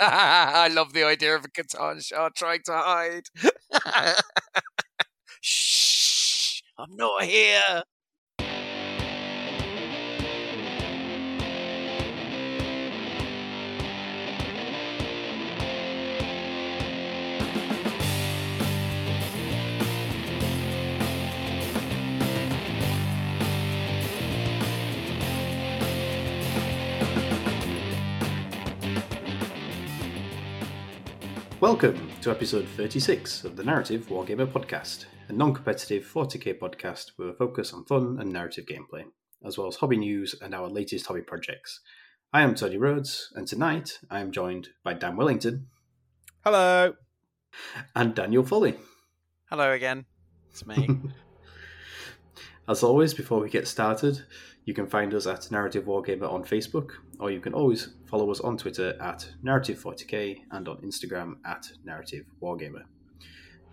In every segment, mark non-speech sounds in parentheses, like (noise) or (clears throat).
I love the idea of a Catan Shah trying to hide. (laughs) Shh! I'm not here. Welcome to episode 36 of the Narrative Wargamer Podcast, a non competitive 40k podcast with a focus on fun and narrative gameplay, as well as hobby news and our latest hobby projects. I am Tony Rhodes, and tonight I am joined by Dan Wellington Hello. and Daniel Foley. Hello again. It's me. (laughs) As always, before we get started, you can find us at Narrative Wargamer on Facebook, or you can always follow us on Twitter at Narrative40k and on Instagram at Narrative Wargamer.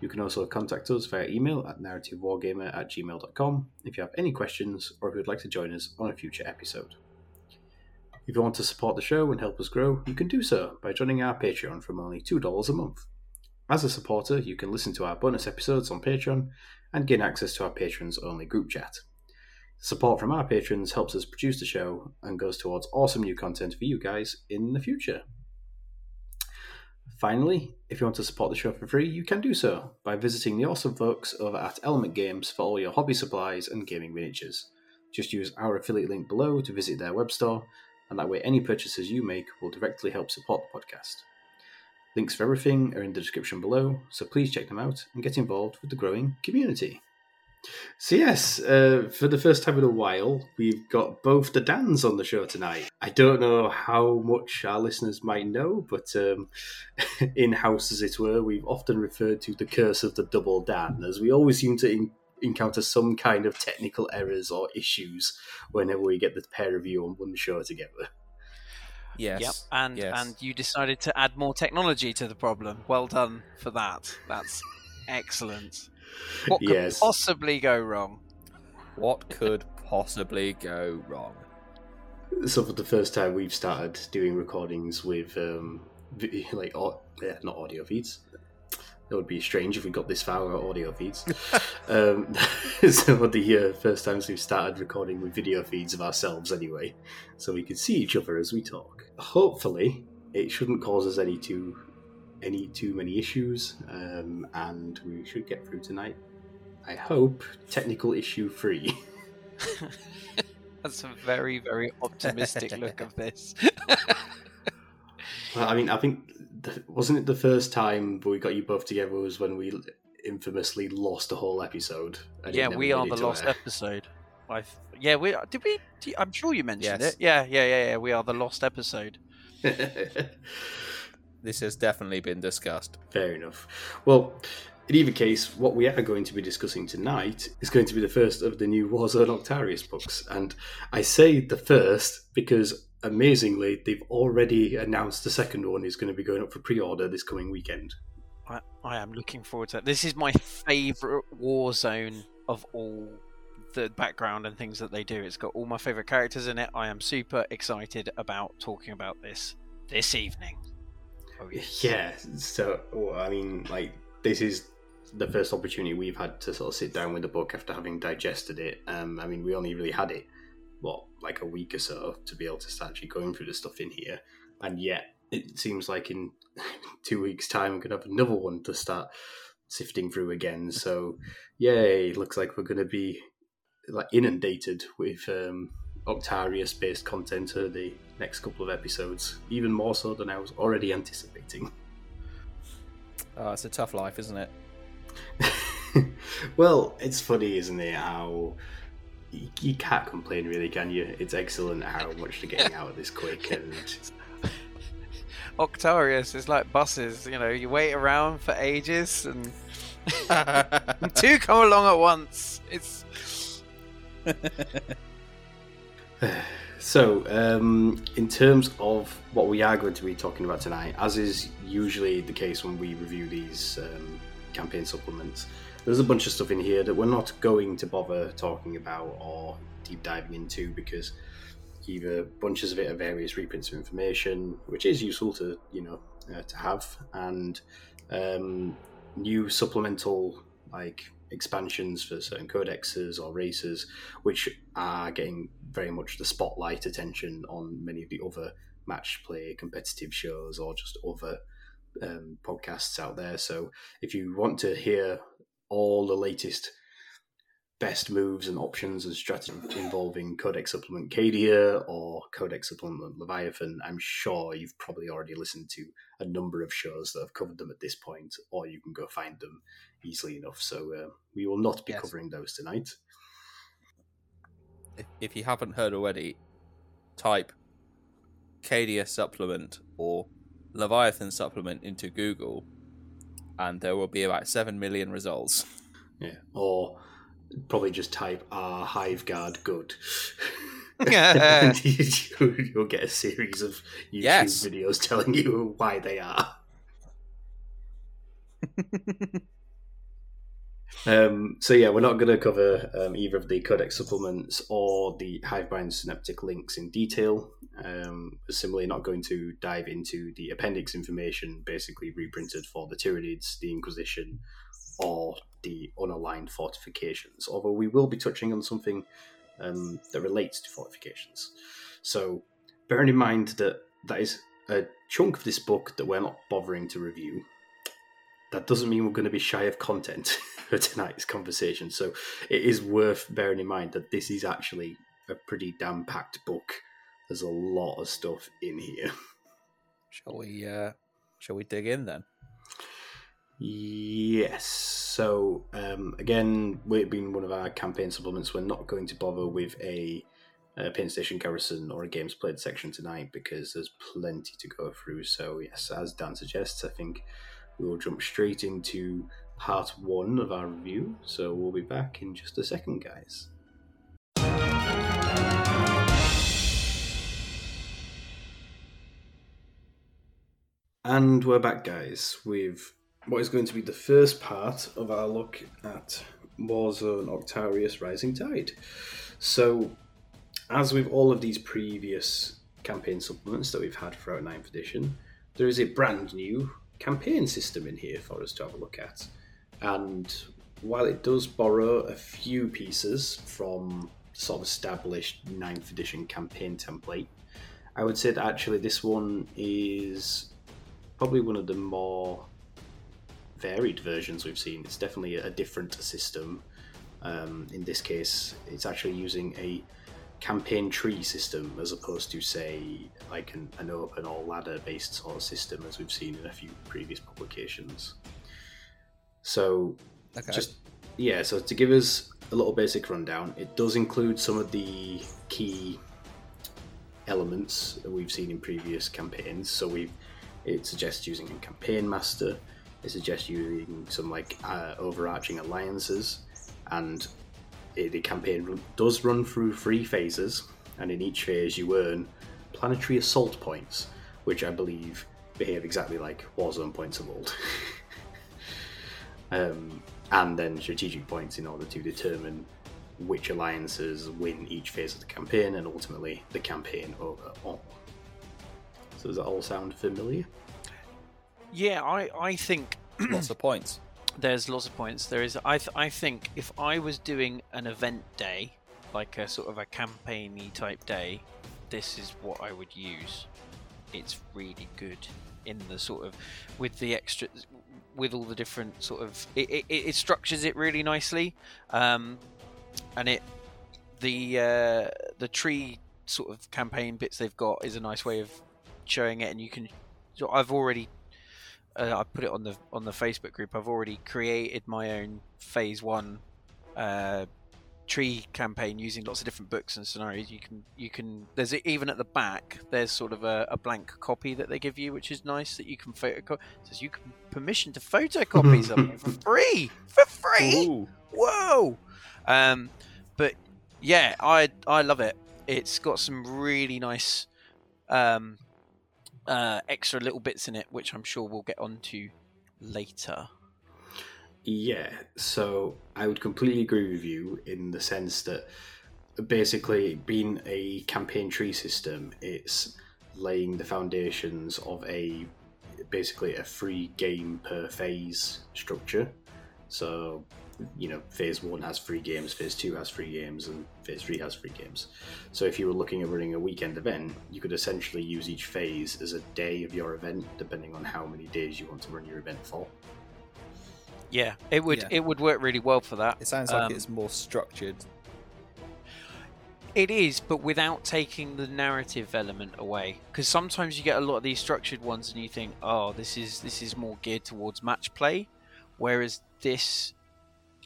You can also contact us via email at narrativewargamer at gmail.com if you have any questions or if you'd like to join us on a future episode. If you want to support the show and help us grow, you can do so by joining our Patreon from only $2 a month. As a supporter, you can listen to our bonus episodes on Patreon and gain access to our patrons only group chat. Support from our patrons helps us produce the show and goes towards awesome new content for you guys in the future. Finally, if you want to support the show for free, you can do so by visiting the awesome folks over at Element Games for all your hobby supplies and gaming miniatures. Just use our affiliate link below to visit their web store, and that way any purchases you make will directly help support the podcast. Links for everything are in the description below, so please check them out and get involved with the growing community. So, yes, uh, for the first time in a while, we've got both the Dans on the show tonight. I don't know how much our listeners might know, but um, (laughs) in house, as it were, we've often referred to the curse of the double Dan, as we always seem to in- encounter some kind of technical errors or issues whenever we get the pair of you on one show together. Yes. Yep. And yes. and you decided to add more technology to the problem. Well done for that. That's (laughs) excellent. What could Yes. possibly go wrong? what could possibly go wrong? So, for the first time, we've started doing recordings with, um, (laughs) like, au- yeah, not audio feeds. That would be strange if we got this far without audio feeds. (laughs) um, (laughs) so, for the uh, first times we've started recording with video feeds of ourselves anyway, so we can see each other as we talk. Hopefully, it shouldn't cause us any too any too many issues, um, and we should get through tonight. I hope technical issue free. (laughs) That's a very, very optimistic look of this. Well, I mean, I think the, wasn't it the first time we got you both together was when we infamously lost a whole episode. yeah, we are the to lost air. episode. I yeah, we did we? did- I'm sure you mentioned Yes. it. Yeah, yeah, yeah, yeah. We are the lost episode. (laughs) This has definitely been discussed. Fair enough. Well, in either case, what we are going to be discussing tonight is going to be the first of the new Warzone Octarius books. And I say the first because, amazingly, they've already announced the second one is going to be going up for pre order this coming weekend. I, I am looking forward to it. This is my favorite Warzone of all the background and things that they do. It's got all my favorite characters in it. I am super excited about talking about this this evening. Yeah, so well, I mean, like this is the first opportunity we've had to sort of sit down with the book after having digested it. Um, I mean, we only really had it what like a week or so to be able to start actually going through the stuff in here, and yet it seems like in (laughs) two weeks' time we're gonna have another one to start sifting through again. So, yay! Looks like we're going to be like inundated with um, Octarius-based content over the next couple of episodes, even more so than I was already anticipating. Oh, it's a tough life, isn't it? (laughs) well, it's funny, isn't it? How you, you can't complain, really, can you? It's excellent how much they're getting out of this quick, (laughs) and Octarius is like buses. You know, you wait around for ages and (laughs) two come along at once. It's (sighs) So, um, in terms of what we are going to be talking about tonight, as is usually the case when we review these um, campaign supplements, there's a bunch of stuff in here that we're not going to bother talking about or deep diving into because either bunches of it are various reprints of information, which is useful to you know uh, to have, and um, new supplemental like expansions for certain codexes or races, which are getting very much the spotlight attention on many of the other match play competitive shows or just other um, podcasts out there. So if you want to hear all the latest best moves and options and strategies involving Codex Supplement Cadia or Codex Supplement Leviathan, I'm sure you've probably already listened to a number of shows that have covered them at this point, or you can go find them easily enough. So uh, we will not be yes. covering those tonight. If, you haven't heard already, type Cadia Supplement or Leviathan Supplement into Google, and there will be about 7 million results. Yeah, or probably just type "Are Hive Guard good?" Yeah, (laughs) you'll get a series of YouTube yes. videos telling you why they are. (laughs) um, so yeah, we're not going to cover um, either of the codex supplements or the Hivebind synaptic links in detail. Um, similarly, not going to dive into the appendix information, basically reprinted for the Tyranids, the Inquisition, or the unaligned fortifications, although we will be touching on something um, that relates to fortifications. So, bearing in mind that that is a chunk of this book that we're not bothering to review, that doesn't mean we're going to be shy of content (laughs) for tonight's conversation. So, it is worth bearing in mind that this is actually a pretty damn packed book. There's a lot of stuff in here. (laughs) Shall we? Uh, shall we dig in then? Yes. So um, again, it being one of our campaign supplements, we're not going to bother with a, a Paint Station Garrison or a Games Played section tonight because there's plenty to go through. So yes, as Dan suggests, I think we will jump straight into part one of our review. So we'll be back in just a second, guys. And we're back, guys, with what is going to be the first part of our look at Warzone Octarius Rising Tide. So, as with all of these previous campaign supplements that we've had throughout 9th edition, there is a brand new campaign system in here for us to have a look at. And while it does borrow a few pieces from sort of established 9th edition campaign template, I would say that actually this one is probably one of the more varied versions we've seen. It's definitely a different system. Um, in this case, it's actually using a campaign tree system as opposed to, say, like an, an open or ladder based sort of system as we've seen in a few previous publications. So, okay. just yeah, so to give us a little basic rundown, it does include some of the key elements that we've seen in previous campaigns. So we it suggests using a campaign master, it suggests using some like uh, overarching alliances, and the campaign does run through three phases, and in each phase you earn planetary assault points, which I believe behave exactly like Warzone points of old. (laughs) um, and then strategic points in order to determine which alliances win each phase of the campaign and ultimately the campaign overall. So does that all sound familiar? Yeah, I, I think lots of points. There's lots of points. There is. I th- I think if I was doing an event day, like a sort of a campaigny type day, this is what I would use. It's really good in the sort of with the extra with all the different sort of it, it, it structures it really nicely um, and it the uh, the tree sort of campaign bits they've got is a nice way of showing it and you can so I've already uh, I put it on the on the Facebook group. I've already created my own phase one uh, tree campaign using lots of different books and scenarios. You can you can there's even at the back there's sort of a, a blank copy that they give you, which is nice that you can photocopy. Says you can permission to photocopy (laughs) something for free for free. Ooh. Whoa! Um, but yeah, I I love it. It's got some really nice um, uh, extra little bits in it, which I'm sure we'll get onto later. Yeah, so I would completely agree with you in the sense that basically, being a campaign tree system, it's laying the foundations of a basically a free game per phase structure. So, you know, phase one has three games, phase two has three games, and phase three has free games. So, if you were looking at running a weekend event, you could essentially use each phase as a day of your event, depending on how many days you want to run your event for. Yeah, it would Yeah. it would work really well for that. It sounds like Um, it's more structured. It is, but without taking the narrative element away. Because sometimes you get a lot of these structured ones, and you think, "Oh, this is this is more geared towards match play," whereas this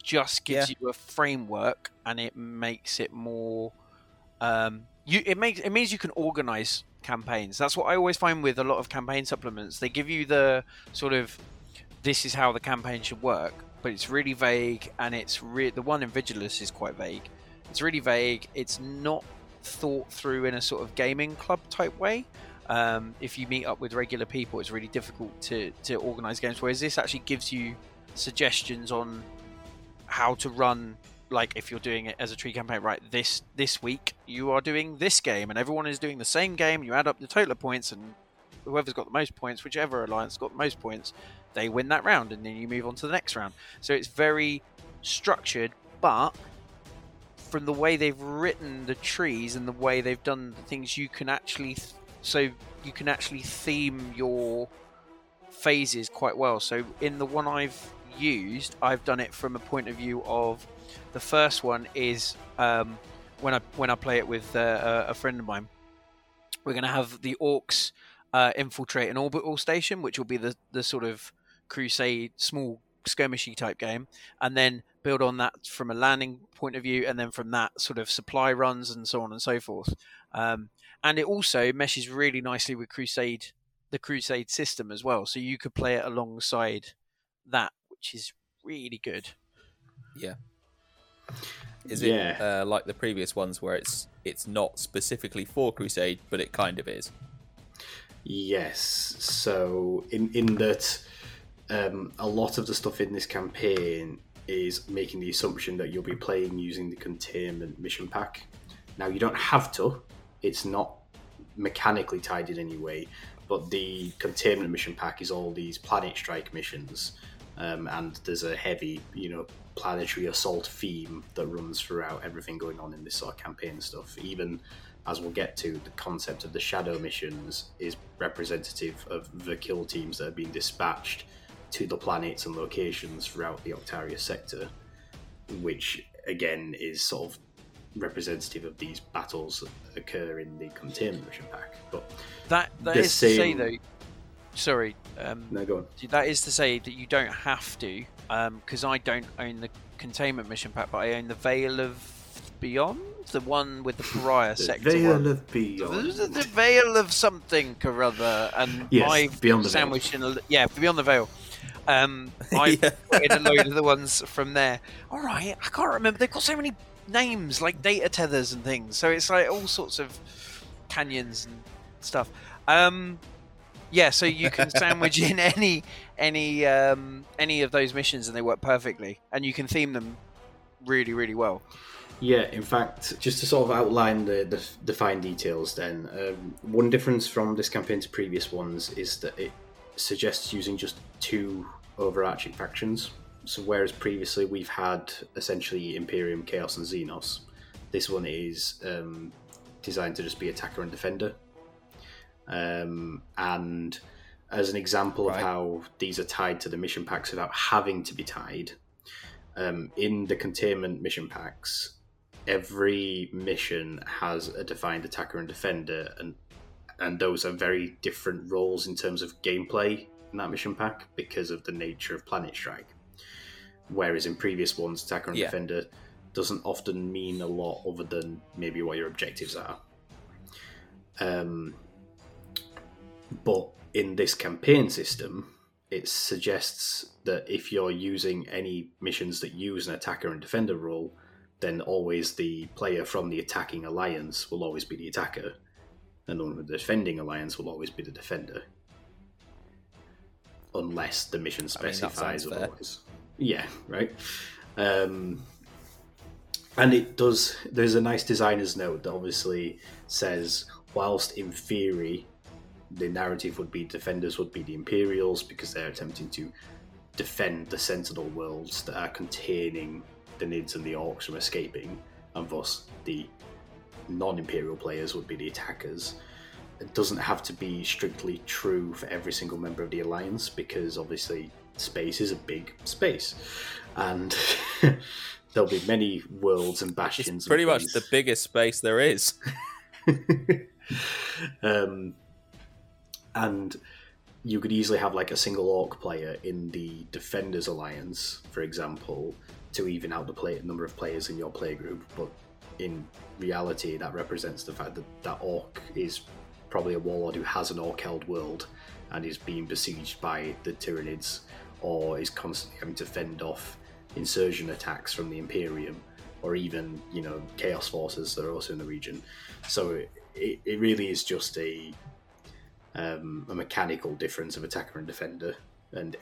just gives you a framework, and it makes it more. Um, you it makes it means you can organize campaigns. That's what I always find with a lot of campaign supplements. They give you the sort of this is how the campaign should work, but it's really vague, and it's re- the one in Vigilus is quite vague. It's really vague. It's not thought through in a sort of gaming club type way. Um, if you meet up with regular people, it's really difficult to, to organize games. Whereas this actually gives you suggestions on how to run. Like if you're doing it as a tree campaign, right? This this week you are doing this game, and everyone is doing the same game. You add up the total points, and whoever's got the most points, whichever alliance got the most points, they win that round, and then you move on to the next round. So it's very structured, but from the way they've written the trees and the way they've done the things, you can actually th- so you can actually theme your phases quite well. So in the one I've used, I've done it from a point of view of the first one is um, when I when I play it with uh, a a friend of mine, we're going to have the orcs uh, infiltrate an orbital station, which will be the the sort of crusade small skirmishy type game, and then build on that from a landing point of view, and then from that sort of supply runs and so on and so forth. Um, and it also meshes really nicely with Crusade, the Crusade system as well. So you could play it alongside that, which is really good. Yeah. Is it uh, like the previous ones where it's it's not specifically for Crusade, but it kind of is? Yes. So in in that, um, a lot of the stuff in this campaign is making the assumption that you'll be playing using the containment mission pack. Now you don't have to. It's not mechanically tied in any way, but the containment mission pack is all these planet strike missions, um, and there's a heavy, you know, planetary assault theme that runs throughout everything going on in this sort of campaign stuff. Even as we'll get to, the concept of the shadow missions is representative of the kill teams that have been dispatched to the planets and locations throughout the Octarius sector, which again is sort of representative of these battles that occur in the containment mission pack. But That that is to say though. Sorry, um, no, go on. that is to say that you don't have to, because I don't own the containment mission pack, but I own the Veil of Beyond, the one with the Pariah (laughs) The sector. Veil one. of Beyond. The, the veil of something or other, and Yes, my Beyond the Veil. sandwich in a, yeah, beyond the veil. Um, (laughs) I Yeah. a load of the ones from there. All right, I can't remember. They've got so many names, like data tethers and things. So it's like all sorts of canyons and stuff. Um, yeah, so you can (laughs) sandwich in any any um, any of those missions, and they work perfectly, and you can theme them really, really well. Yeah, in fact, just to sort of outline the, the, the fine details, then, um, one difference from this campaign to previous ones is that it suggests using just two overarching factions. So, whereas previously we've had essentially Imperium, Chaos, and Xenos, this one is um, designed to just be attacker and defender. Um, and as an example Right. of how these are tied to the mission packs without having to be tied, um, in the containment mission packs, every mission has a defined attacker and defender, and and those are very different roles in terms of gameplay in that mission pack because of the nature of Planet Strike. Whereas in previous ones, attacker and Yeah. defender doesn't often mean a lot other than maybe what your objectives are. Um, but in this campaign system, it suggests that if you're using any missions that use an attacker and defender role, then always the player from the attacking alliance will always be the attacker, and the one with the defending alliance will always be the defender. Unless the mission I mean, specifies sounds fair. Yeah, right. Um, and it does. There's a nice designer's note that obviously says, whilst in theory, the narrative would be defenders would be the Imperials because they're attempting to defend the Sentinel worlds that are containing the Nids and the Orcs from escaping, and thus the non-Imperial players would be the attackers. It doesn't have to be strictly true for every single member of the Alliance because obviously space is a big space, and (laughs) there'll be many worlds and bastions. It's pretty much the biggest space there is. (laughs) um, and you could easily have like a single orc player in the Defenders Alliance, for example, to even out the play number of players in your play group. But in reality, that represents the fact that that orc is probably a warlord who has an orc held world and is being besieged by the Tyranids, or is constantly having to fend off insurgent attacks from the Imperium, or even you know chaos forces that are also in the region. So it, it really is just a um, a mechanical difference of attacker and defender, and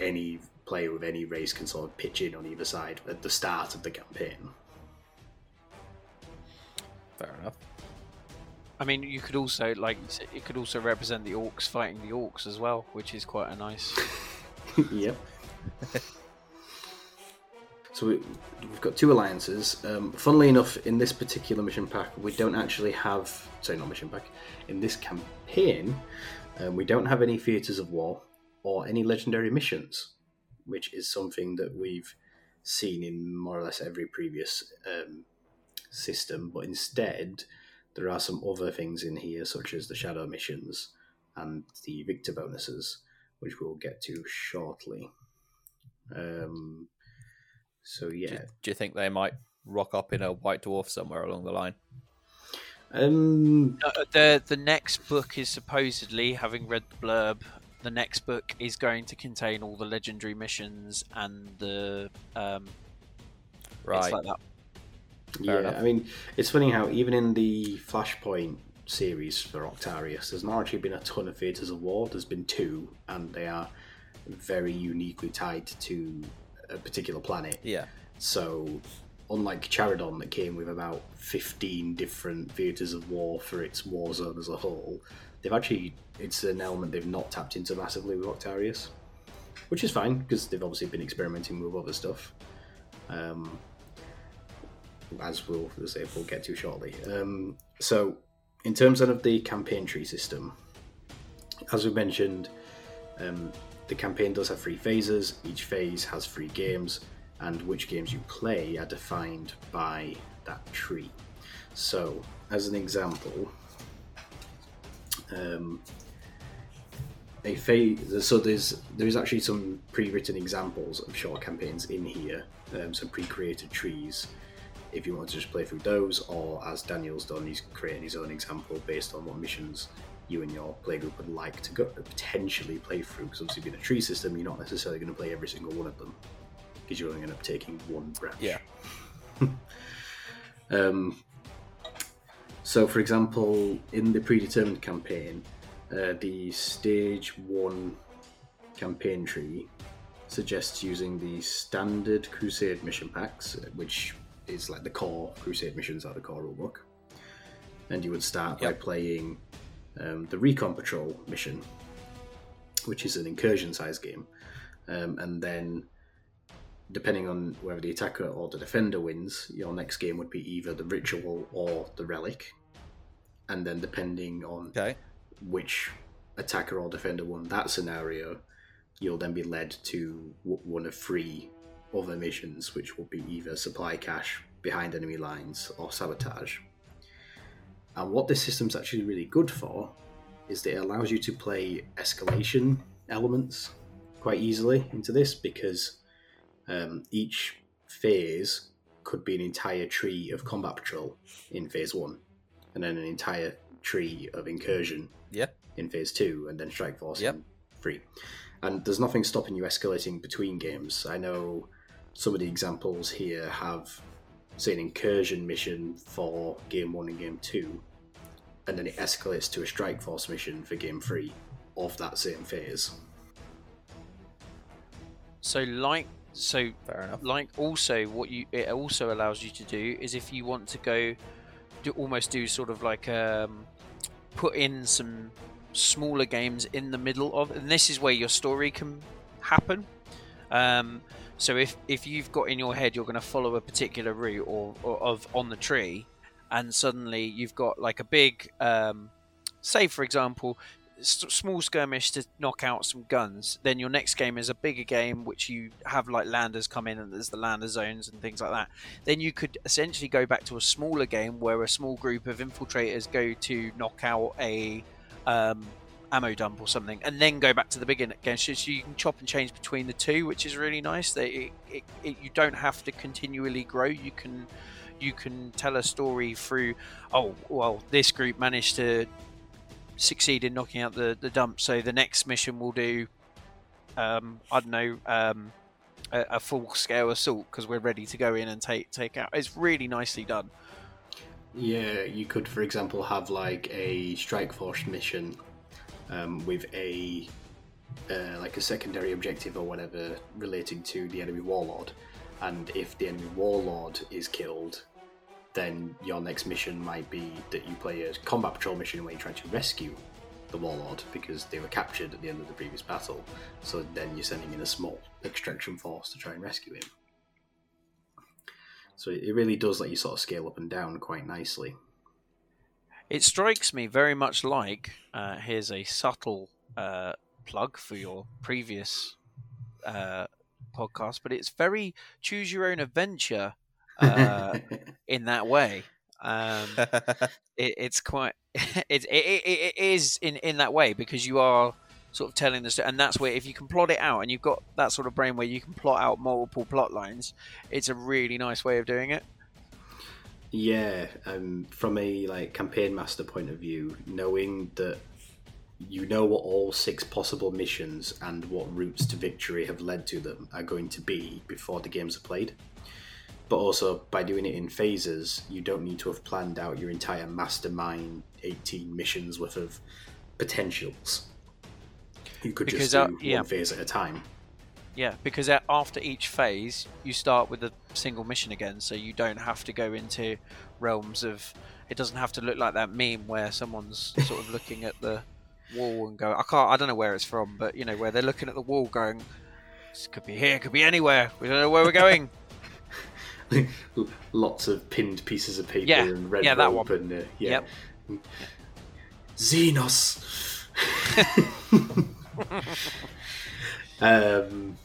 any player with any race can sort of pitch in on either side at the start of the campaign. Fair enough. I mean, you could also like it could also represent the orcs fighting the orcs as well, which is quite a nice. (laughs) yep. so we, we've got two alliances. Um, funnily enough, in this particular mission pack, we don't actually have. Sorry, not mission pack. In this campaign, um, we don't have any theatres of war or any legendary missions, which is something that we've seen in more or less every previous um, system. But instead, there are some other things in here, such as the shadow missions and the victor bonuses, which we'll get to shortly. Um, so Do, yeah, you, do you think they might rock up in a white dwarf somewhere along the line? um, Uh, the the next book is supposedly, having read the blurb, the next book is going to contain all the legendary missions and the um, Right. It's like that. yeah. enough. I mean, it's funny how even in the Flashpoint series for Octarius, there's not actually been a ton of theatres of war. There's been two, and they are very uniquely tied to a particular planet. Yeah. So, unlike Charadon, that came with about 15 different theatres of war for its war zone as a whole, they've actually, it's an element they've not tapped into massively with Octarius, which is fine because they've obviously been experimenting with other stuff. Um, as we'll, as say, we'll get to shortly. Um, so, in terms of the campaign tree system, as we mentioned, um, the campaign does have three phases. Each phase has three games, and which games you play are defined by that tree. So, as an example, um, a phase. So there's there's actually some pre-written examples of short campaigns in here, um, some pre-created trees. If you want to just play through those, or as Daniel's done, he's creating his own example based on what missions you and your playgroup would like to go potentially play through. Because obviously, being a tree system, you're not necessarily going to play every single one of them because you're only going to end up taking one branch. Yeah. (laughs) Um, so, for example, in the predetermined campaign, uh, the stage one campaign tree suggests using the standard Crusade mission packs, which is like the core Crusade missions are the core rulebook. And you would start by playing um, the Recon Patrol mission, which is an incursion size game. Um, and then depending on whether the attacker or the defender wins, your next game would be either the ritual or the relic. And then depending on Okay. which attacker or defender won that scenario, you'll then be led to w- one of three other missions, which will be either supply cache behind enemy lines or sabotage. And what this system's actually really good for is that it allows you to play escalation elements quite easily into this because um, each phase could be an entire tree of combat patrol in phase one, and then an entire tree of incursion Yeah. in phase two, and then strike force Yep. in three. And there's nothing stopping you escalating between games. I know some of the examples here have, say, an incursion mission for game one and game two, and then it escalates to a strike force mission for game three of that same phase. So, like So Fair enough. like also what you it also allows you to do is if you want to go do almost do sort of like um put in some smaller games in the middle of and this is where your story can happen um so if if you've got in your head you're going to follow a particular route or, or of on the tree and suddenly you've got like a big um say for example small skirmish to knock out some guns. Then your next game is a bigger game, which you have like landers come in and there's the lander zones and things like that. Then you could essentially go back to a smaller game where a small group of infiltrators go to knock out a um, ammo dump or something, and then go back to the beginning again. So you can chop and change between the two, which is really nice. That it, it, it, you don't have to continually grow. You can you can tell a story through. Oh well, this group managed to succeed in knocking out the, the dump. So the next mission will do, um, I don't know, um, a, a full scale assault because we're ready to go in and take take out. It's really nicely done. Yeah, you could, for example, have like a strike force mission um, with a uh, like a secondary objective or whatever relating to the enemy warlord, and if the enemy warlord is killed, then your next mission might be that you play a combat patrol mission where you try to rescue the warlord because they were captured at the end of the previous battle. So then you're sending in a small extraction force to try and rescue him. So it really does let you sort of scale up and down quite nicely. It strikes me very much like uh, here's a subtle uh, plug for your previous uh, podcast, but it's very choose your own adventure uh, (laughs) in that way. Um, it, it's quite (laughs) it, it, it, it is in in that way because you are sort of telling the story and that's where if you can plot it out and you've got that sort of brain where you can plot out multiple plot lines it's a really nice way of doing it Yeah, um, from a like campaign master point of view, knowing that you know what all six possible missions and what routes to victory have led to them are going to be before the games are played. But also by doing it in phases, you don't need to have planned out your entire mastermind 18 missions worth of potentials. You could Because, just do uh, one yeah. phase at a time. Yeah because after each phase you start with a single mission again so you don't have to go into realms of it doesn't have to look like that meme where someone's (laughs) sort of looking at the wall and go i can't i don't know where it's from but you know where they're looking at the wall going this could be here could be anywhere we don't know where we're (laughs) going (laughs) Lots of pinned pieces of paper Yeah, and red yeah, that one. and uh, yeah. Yep. Xenos. um,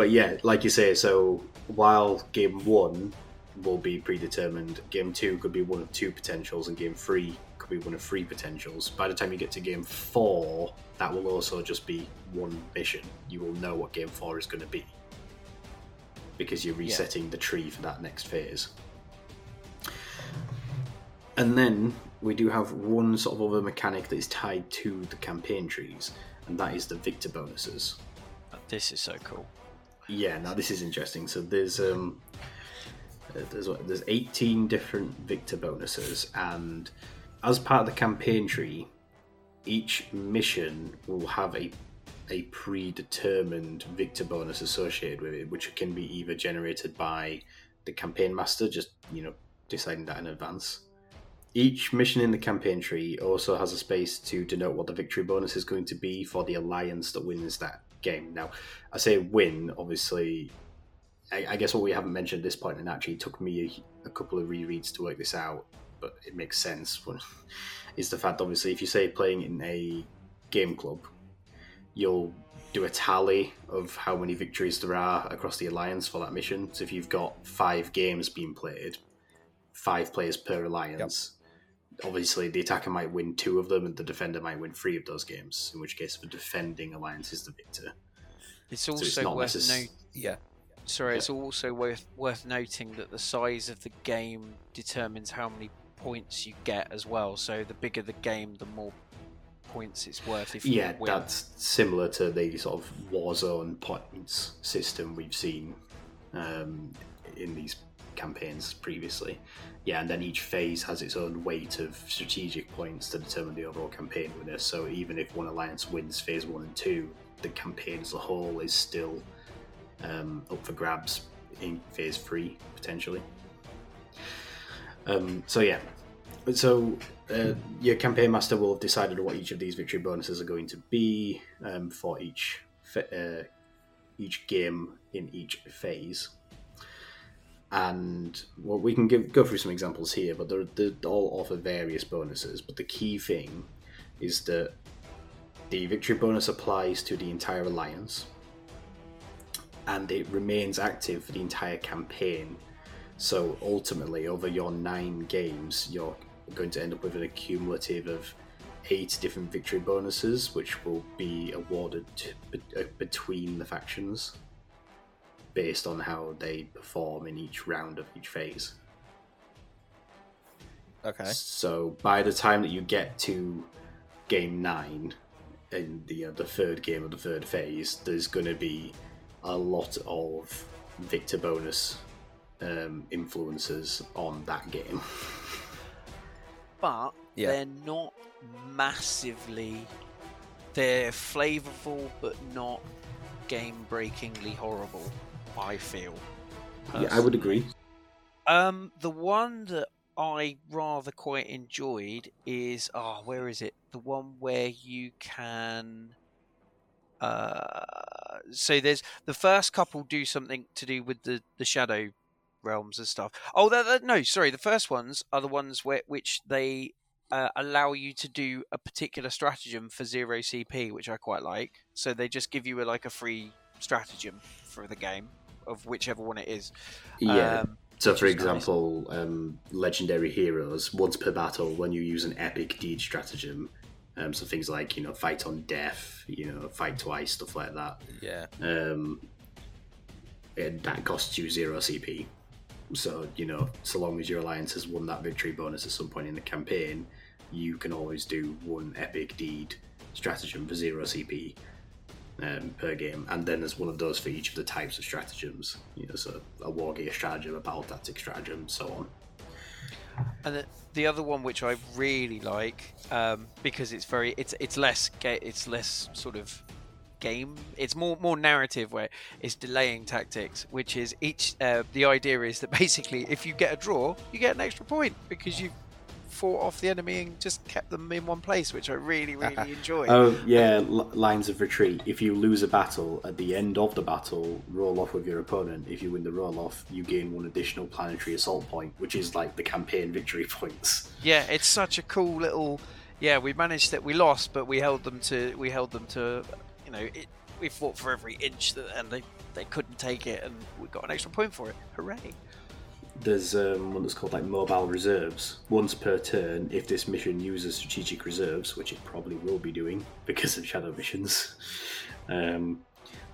but yeah, like you say, so while game one will be predetermined, game two could be one of two potentials, and game three could be one of three potentials. By the time you get to game four, that will also just be one mission. You will know what game four is going to be because you're resetting the tree for that next phase. And then we do have one sort of other mechanic that is tied to the campaign trees, and that is the victor bonuses. this is so cool Yeah, now this is interesting. So there's um there's what, there's 18 different victor bonuses, and as part of the campaign tree, each mission will have a a predetermined victor bonus associated with it, which can be either generated by the campaign master, just you know deciding that in advance. Each mission in the campaign tree also has a space to denote what the victory bonus is going to be for the alliance that wins that game. Now, I say win, obviously. I, I guess what we haven't mentioned at this point, and actually took me a, a couple of rereads to work this out, but it makes sense. (laughs) Is the fact, obviously, if you say playing in a game club, you'll do a tally of how many victories there are across the alliance for that mission. So if you've got five games being played, five players per alliance, obviously the attacker might win two of them and the defender might win three of those games, in which case the defending alliance is the victor. it's So also it's worth necess- noting yeah. Sorry, Yeah. it's also worth worth noting that the size of the game determines how many points you get as well. So the bigger the game, the more points it's worth if you Yeah, that's similar to the sort of Warzone points system we've seen um, in these campaigns previously. Yeah, and then each phase has its own weight of strategic points to determine the overall campaign winner. So even if one alliance wins phase one and two, the campaign as a whole is still um, up for grabs in phase three potentially. Um, so yeah, so uh, your campaign master will have decided what each of these victory bonuses are going to be um, for each uh, each game in each phase. And well, we can give, go through some examples here, but they're, they all offer various bonuses. But the key thing is that the victory bonus applies to the entire alliance, and it remains active for the entire campaign. So ultimately, over your nine games, you're going to end up with an accumulative of eight different victory bonuses, which will be awarded uh, between the factions based on how they perform in each round of each phase. Okay. So by the time that you get to game nine, in the uh, the third game of the third phase, there's going to be a lot of victor bonus um, influences on that game. but yeah. they're not massively. They're flavorful, but not game-breakingly horrible. I feel. Personally. Yeah, I would agree. Um, the one that I rather quite enjoyed is oh, where is it? The one where you can. Uh, so there's the first couple do something to do with the the shadow realms and stuff. Oh, that, that, no, sorry. The first ones are the ones where which they uh, allow you to do a particular stratagem for zero CP, which I quite like. So they just give you a, like a free stratagem for the game of whichever one it is. Yeah. Um, so, for example, nice. um, legendary heroes once per battle, when you use an epic deed stratagem, um, so things like you know fight on death, you know fight twice, stuff like that. Yeah. Um, it, that costs you zero CP. So you know, so long as your alliance has won that victory bonus at some point in the campaign, you can always do one epic deed stratagem for zero CP um, per game, and then there's one of those for each of the types of stratagems. You know, so a war gear stratagem, a battle tactic stratagem, so on. And the, the other one, which I really like, um, because it's very, it's it's less, it's less sort of game. It's more more narrative where it's delaying tactics, which is each. Uh, the idea is that basically, if you get a draw, you get an extra point because you've fought off the enemy and just kept them in one place, which I really, really (laughs) enjoy. oh yeah, L- lines of retreat. If you lose a battle at the end of the battle, roll off with your opponent. If you win the roll off, you gain one additional planetary assault point, which is like the campaign victory (laughs) points. Yeah, it's such a cool little. Yeah, we managed that we lost, but we held them to we held them to, you know, it, we fought for every inch that, and they they couldn't take it, and we got an extra point for it. Hooray! There's um, one that's called like mobile reserves. Once per turn, if this mission uses strategic reserves, which it probably will be doing because of shadow missions, (laughs) um,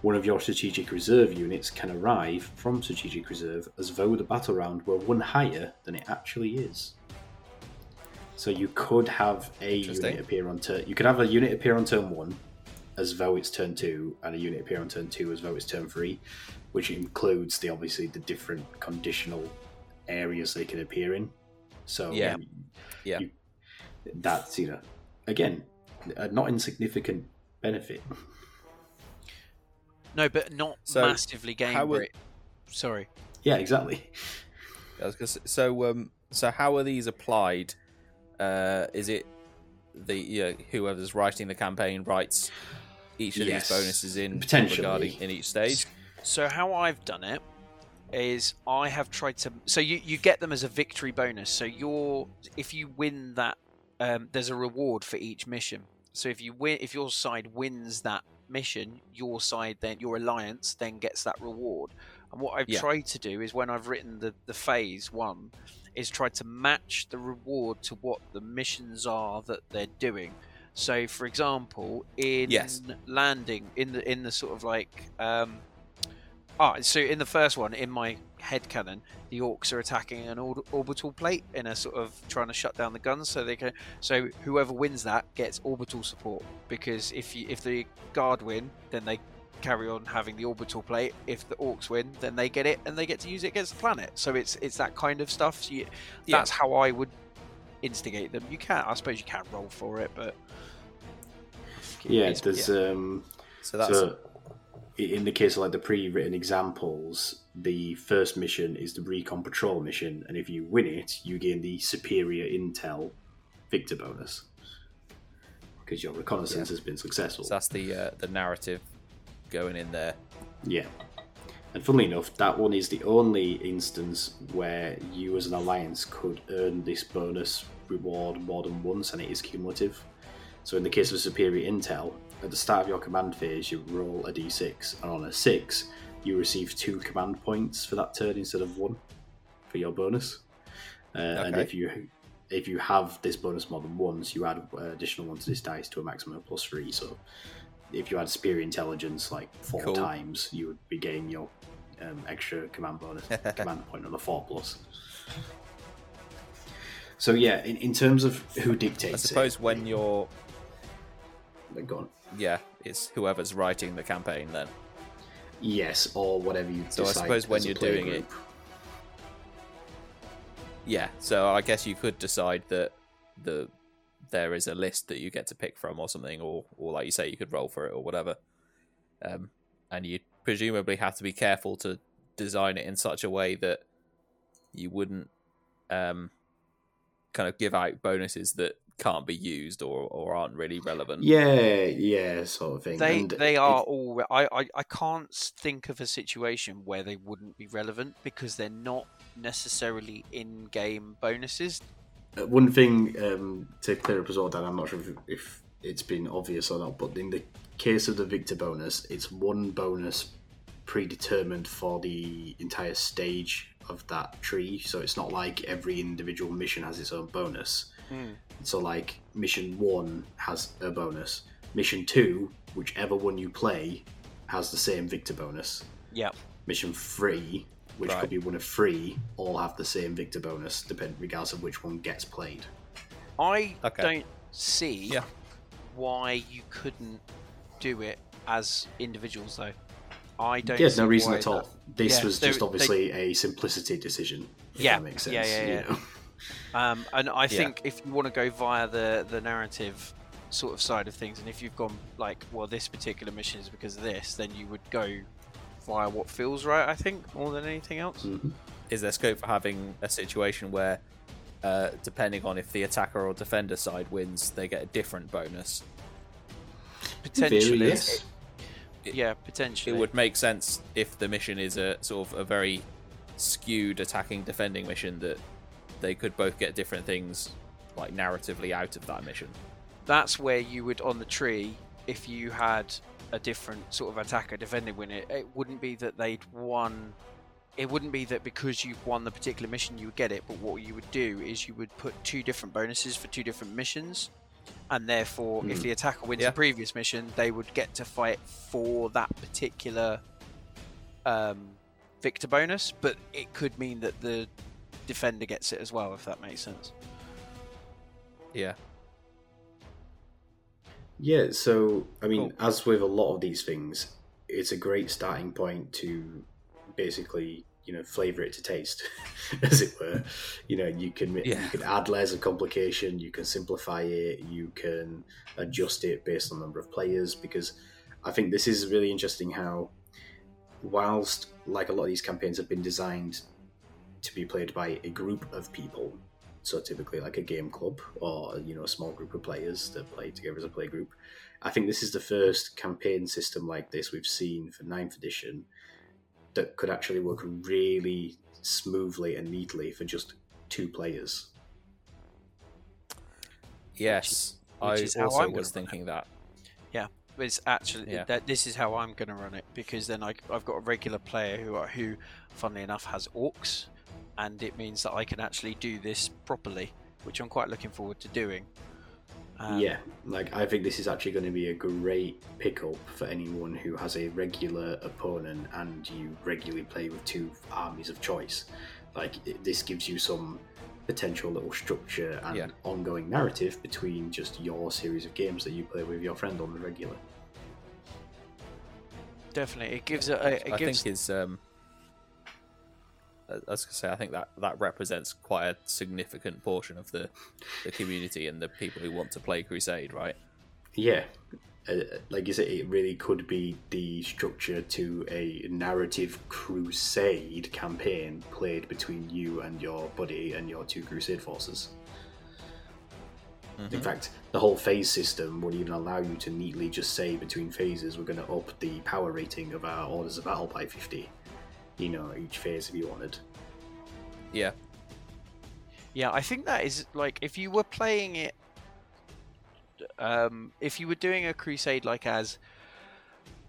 one of your strategic reserve units can arrive from strategic reserve as though the battle round were one higher than it actually is. So you could have a unit appear on turn. You could have a unit appear on turn one, as though it's turn two, and a unit appear on turn two as though it's turn three, which includes the obviously the different conditional areas they can appear in. So yeah, um, yeah, you, that's you know again a not insignificant benefit. No, but not so massively game would... Sorry. Yeah, exactly. so um, so how are these applied? Uh, is it the you know, whoever's writing the campaign writes each of yes, these bonuses in potentially in each stage? So how I've done it is I have tried to. So you, you get them as a victory bonus. So you're if you win that, um, there's a reward for each mission. So if you win, if your side wins that mission, your side then your alliance then gets that reward. And what I've yeah. tried to do is when I've written the the phase one, is try to match the reward to what the missions are that they're doing. So, for example, in yes. landing in the in the sort of like um, Ah, so in the first one, in my head canon, the orcs are attacking an orbital plate in a sort of trying to shut down the guns, so they can. So whoever wins that gets orbital support because if you if the guard win, then they carry on having the orbital plate. If the orcs win, then they get it and they get to use it against the planet. So it's it's that kind of stuff. So you, yeah. That's how I would instigate them. You can't. I suppose, you can't roll for it, but yeah, there's yeah. um. So that's. So i- in the case of like the pre-written examples, the first mission is the recon patrol mission, and if you win it, you gain the superior intel victor bonus because your reconnaissance has been successful. So that's the uh, the narrative going in there. Yeah. And funnily enough, that one is the only instance where you as an alliance could earn this bonus reward more than once, and it is cumulative. So in the case of superior intel, at the start of your command phase, you roll a d6, and on a six, you receive two command points for that turn instead of one for your bonus. Uh, And if you if you have this bonus more than once, you add an additional one to this dice to a maximum of plus three. So if you had superior intelligence like four Cool. times, you would be getting your um, extra command bonus, (laughs) command point on the four plus. So yeah, in, in terms of who dictates I suppose it, when you're then go on. Yeah, it's whoever's writing the campaign then. Yes, or whatever you decide. So I suppose when you're doing it- Yeah, so I guess you could decide that the there is a list that you get to pick from or something, or or like you say, you could roll for it or whatever. Um, and you presumably have to be careful to design it in such a way that you wouldn't um, kind of give out bonuses that can't be used or, or aren't really relevant. Yeah, yeah, sort of thing. They And they are all. I, I I can't think of a situation where they wouldn't be relevant because they're not necessarily in-game bonuses. Uh, One thing um, to clear up as well, Dan, I'm not sure if, if it's been obvious or not, but in the case of the Victor bonus, it's one bonus predetermined for the entire stage of that tree. So it's not like every individual mission has its own bonus. Mm. So, like, mission one has a bonus. Mission two, whichever one you play, has the same Victor bonus. Yeah. Mission three, which Right. could be one of three, all have the same Victor bonus, depend regardless of which one gets played. I Okay. don't see Yeah. why you couldn't do it as individuals though. I don't. There's no reason at all. that- This Yeah, was they- just they- obviously a simplicity decision. If Yeah, that makes sense. yeah, yeah, you know? Um, and I Yeah. think if you want to go via the the narrative sort of side of things, and if you've gone like, well, this particular mission is because of this, then you would go via what feels right. I think more than anything else. Mhm. is there scope for having a situation where, uh, depending on if the attacker or defender side wins, they get a different bonus? In theory, Potentially, yes. yeah, potentially. It would make sense if the mission is a sort of a very skewed attacking defending mission that they could both get different things like narratively out of that mission. That's where you would on the tree, if you had a different sort of attacker defending win it, it wouldn't be that they'd won. It wouldn't be that because you've won the particular mission you would get it, but what you would do is you would put two different bonuses for two different missions, and therefore, if Hmm. the attacker wins Yeah. the previous mission, they would get to fight for that particular um, victor bonus. But it could mean that the defender gets it as well, if that makes sense. Yeah. Yeah, so I mean, Cool. as with a lot of these things, it's a great starting point to basically, you know, flavor it to taste, (laughs) as it were. You know, you can Yeah. you can add layers of complication, you can simplify it, you can adjust it based on the number of players. Because I think this is really interesting how, whilst like a lot of these campaigns have been designed to be played by a group of people, so typically like a game club or you know a small group of players that play together as a play group. I think this is the first campaign system like this we've seen for ninth edition that could actually work really smoothly and neatly for just two players. Yes. which I is how I'm was run it. thinking that. It's actually Yeah. that this is how I'm going to run it because then I, I've got a regular player who are, who, funnily enough, has orcs, and it means that I can actually do this properly, which I'm quite looking forward to doing. Um, yeah, like I think this is actually going to be a great pickup for anyone who has a regular opponent and you regularly play with two armies of choice. Like it, this gives you some potential little structure and Yeah. ongoing narrative between just your series of games that you play with your friend on the regular. definitely. It gives it. a- It gives... I think is um I I say I think that that represents quite a significant portion of the the community and the people who want to play Crusade, right? Yeah, uh, like you said, it really could be the structure to a narrative crusade campaign played between you and your buddy and your two crusade forces. In fact, the whole phase system would even allow you to neatly just say between phases, we're going to up the power rating of our orders of battle by 50. You know, each phase if you wanted. Yeah. Yeah, I think that is like if you were playing it, um, if you were doing a crusade like as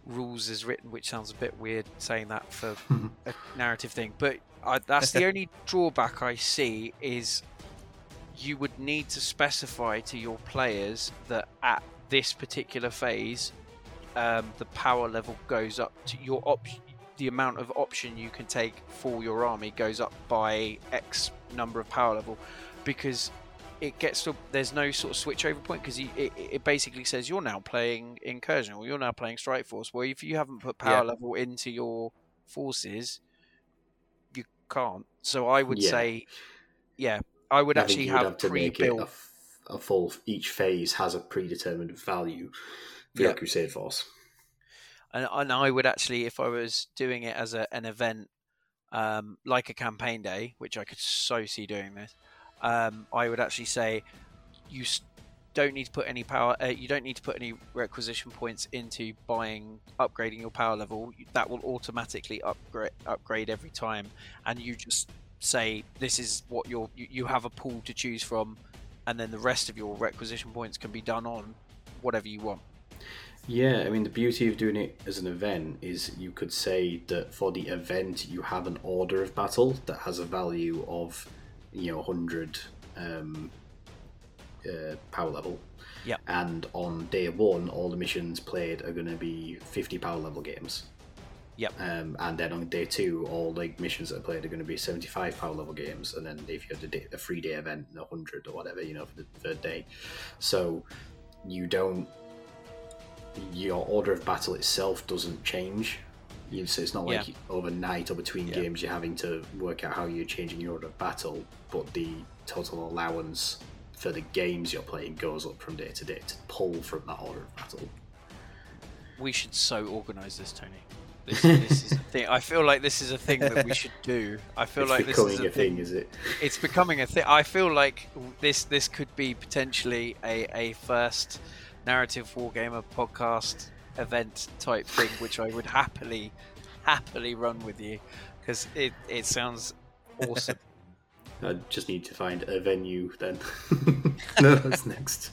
rules is written, which sounds a bit weird saying that for (laughs) a narrative thing, but I, that's the (laughs) only drawback I see is you would need to specify to your players that at this particular phase, um, the power level goes up to your option. The amount of option you can take for your army goes up by X number of power level, because it gets to there's no sort of switch over point because it, it basically says you're now playing incursion or you're now playing strike force. Well, if you haven't put power Yeah. level into your forces, you can't. So I would Yeah. say, yeah, I would I actually have, have to make it pre-built. a, f- a full. Each phase has a predetermined value for Yeah. your crusade force. And, and I would actually, if I was doing it as a, an event, um, like a campaign day, which I could so see doing this, um, I would actually say you don't need to put any power. Uh, you don't need to put any requisition points into buying, upgrading your power level. That will automatically upgrade upgrade every time, and you just say this is what your you, you have a pool to choose from, and then the rest of your requisition points can be done on whatever you want. Yeah, I mean, the beauty of doing it as an event is you could say that for the event you have an order of battle that has a value of, you know, 100 um, uh, power level. Yep. And on day one, all the missions played are going to be 50 power level games. Yep. Um, and then on day two, all the missions that are played are going to be 75 power level games. And then if you have a, day, a free day event, 100 or whatever, you know, for the third day. So you don't your order of battle itself doesn't change. You, so it's not like Yeah. overnight or between Yeah. games you're having to work out how you're changing your order of battle, but the total allowance for the games you're playing goes up from day to day to pull from that order of battle. We should so organise this, Tony. This, (laughs) this is a thing. I feel like this is a thing that we should do. I feel it's like this is a thing, is it? It's becoming a thing. I feel like this this could be potentially a, a first narrative wargamer podcast event type thing, which I would happily happily run with you because it it sounds awesome. (laughs) I just need to find a venue then. (laughs) no, that's next.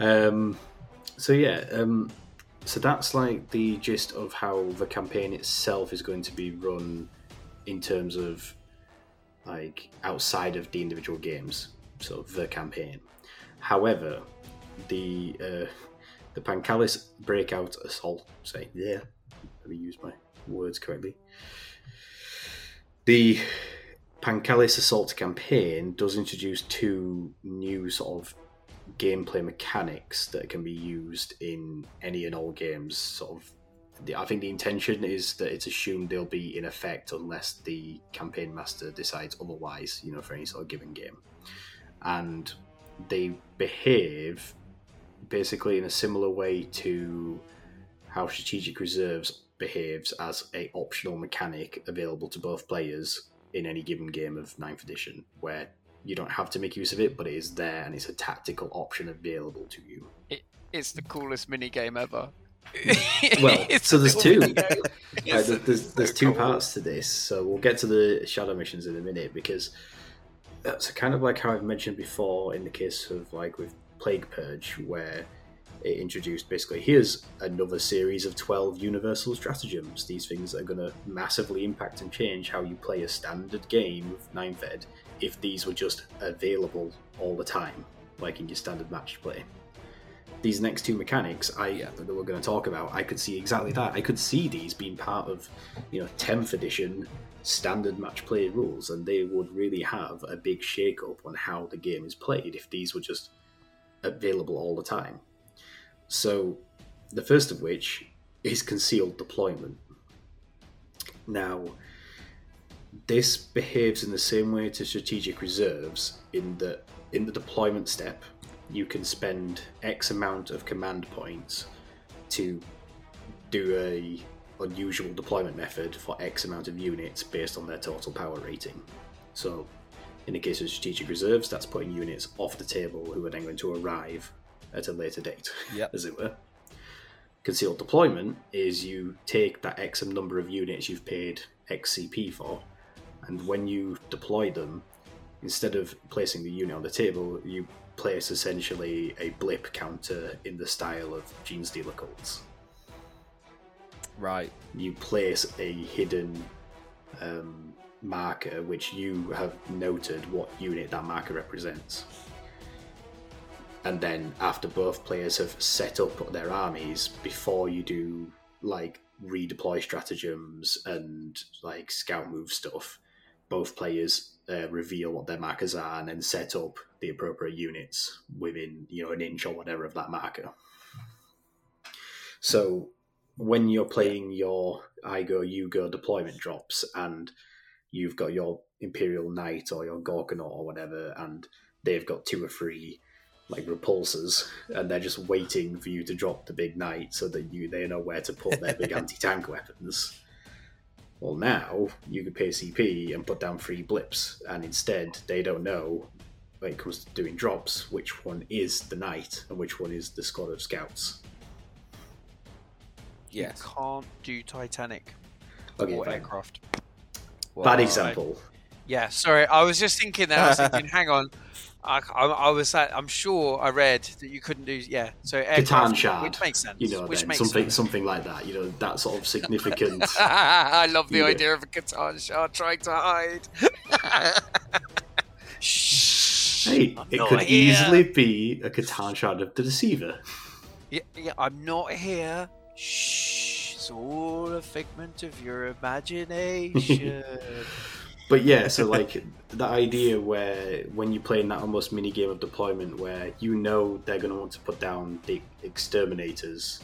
Um, so yeah, um, so that's like the gist of how the campaign itself is going to be run in terms of like outside of the individual games, so the campaign. However, the uh, the Pancalis breakout assault. Say yeah, let me use my words correctly. The Pancalis Assault campaign does introduce two new sort of gameplay mechanics that can be used in any and all games. Sort of, the, I think the intention is that it's assumed they'll be in effect unless the campaign master decides otherwise. You know, for any sort of given game, and they behave basically in a similar way to how strategic reserves behaves as a optional mechanic available to both players in any given game of 9th edition where you don't have to make use of it but it is there and it's a tactical option available to you It's the coolest mini game ever. (laughs) Well, (laughs) so there's little two. minigame. (laughs) Uh, there's there's, there's two cool. parts to this so we'll get to the shadow missions in a minute because that's kind of like how i've mentioned before in the case of like with plague purge where it introduced basically here's another series of 12 universal stratagems. These things are going to massively impact and change how you play a standard game of 9th ed if these were just available all the time like in your standard match play. These next two mechanics I that we're going to talk about, I could see exactly that. I could see these being part of, you know, 10th edition standard match play rules, and they would really have a big shake up on how the game is played if these were just available all the time. So, the first of which is concealed deployment. Now, this behaves in the same way to strategic reserves in that in the deployment step, you can spend X amount of command points to do a unusual deployment method for X amount of units based on their total power rating. So, in the case of strategic reserves, that's putting units off the table who are then going to arrive at a later date, (laughs) Yep. as it were. Concealed deployment is you take that X number of units you've paid XCP for, and when you deploy them, instead of placing the unit on the table, you place essentially a blip counter in the style of Genestealer cults. Right. You place a hidden um, marker which you have noted what unit that marker represents. And then, after both players have set up their armies, before you do like redeploy stratagems and like scout move stuff, both players uh, reveal what their markers are and then set up the appropriate units within you know an inch or whatever of that marker. So when you're playing your I go you go deployment drops and you've got your Imperial Knight or your Gorkanaut or whatever, and they've got two or three like repulsors, and they're just waiting for you to drop the big knight so that you they know where to put their big (laughs) anti tank weapons. Well, now you could pay CP and put down three blips, and instead they don't know when it comes to doing drops which one is the knight and which one is the squad of scouts. Yes. You can't do Titanic Okay, or fine. aircraft. Bad Why? example. Yeah, sorry. I was just thinking that. I was thinking, (laughs) hang on. I, I, I was. uh, I'm sure I read that you couldn't do. Yeah. So C'tan Shard, which makes sense. You know, which then makes something sense. something like that. You know, that sort of (laughs) significant. I love the idea of a C'tan shard trying to hide. (laughs) Shh. hey, I'm it could here. easily be a C'tan shard of the deceiver. Yeah, yeah, I'm not here. Shh. It's all a figment of your imagination. (laughs) But yeah, so like the idea where when you play in that almost mini game of deployment where you know they're going to want to put down the exterminators,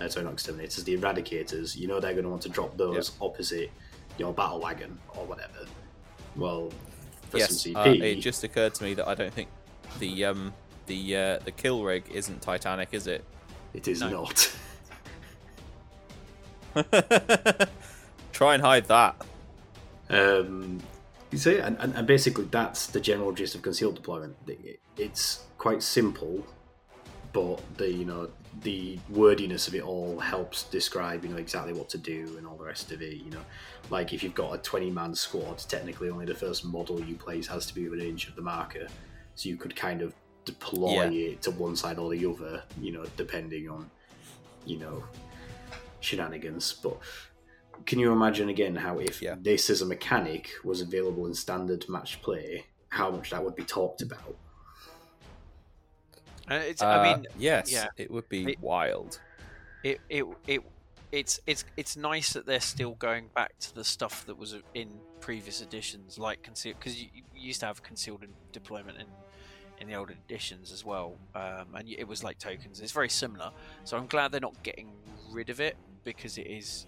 uh, sorry, not exterminators, the eradicators. You know they're going to want to drop those opposite your battle wagon or whatever. Well, for Yes. some Uh, it just occurred to me that I don't think the um the uh, the kill rig isn't Titanic, is it? it is No. not. (laughs) (laughs) Try and hide that. Um, so yeah, and, and, and basically that's the general gist of concealed deployment. It- It's quite simple, but the you know the wordiness of it all helps describe you know exactly what to do and all the rest of it. You know, like if you've got a twenty man squad, technically only the first model you place has to be within an inch of the marker, so you could kind of deploy Yeah. it to one side or the other. You know, depending on you know shenanigans, but can you imagine again how if Yeah. this as a mechanic was available in standard match play, how much that would be talked about? And it's, Uh, I mean, yes, yeah. it would be It- wild. it, it, it, it's, it's, it's nice that they're still going back to the stuff that was in previous editions, like concealed, because you, you used to have concealed in deployment in, in the older editions as well, um, and it was like tokens. It's very similar, so I'm glad they're not getting rid of it because it is.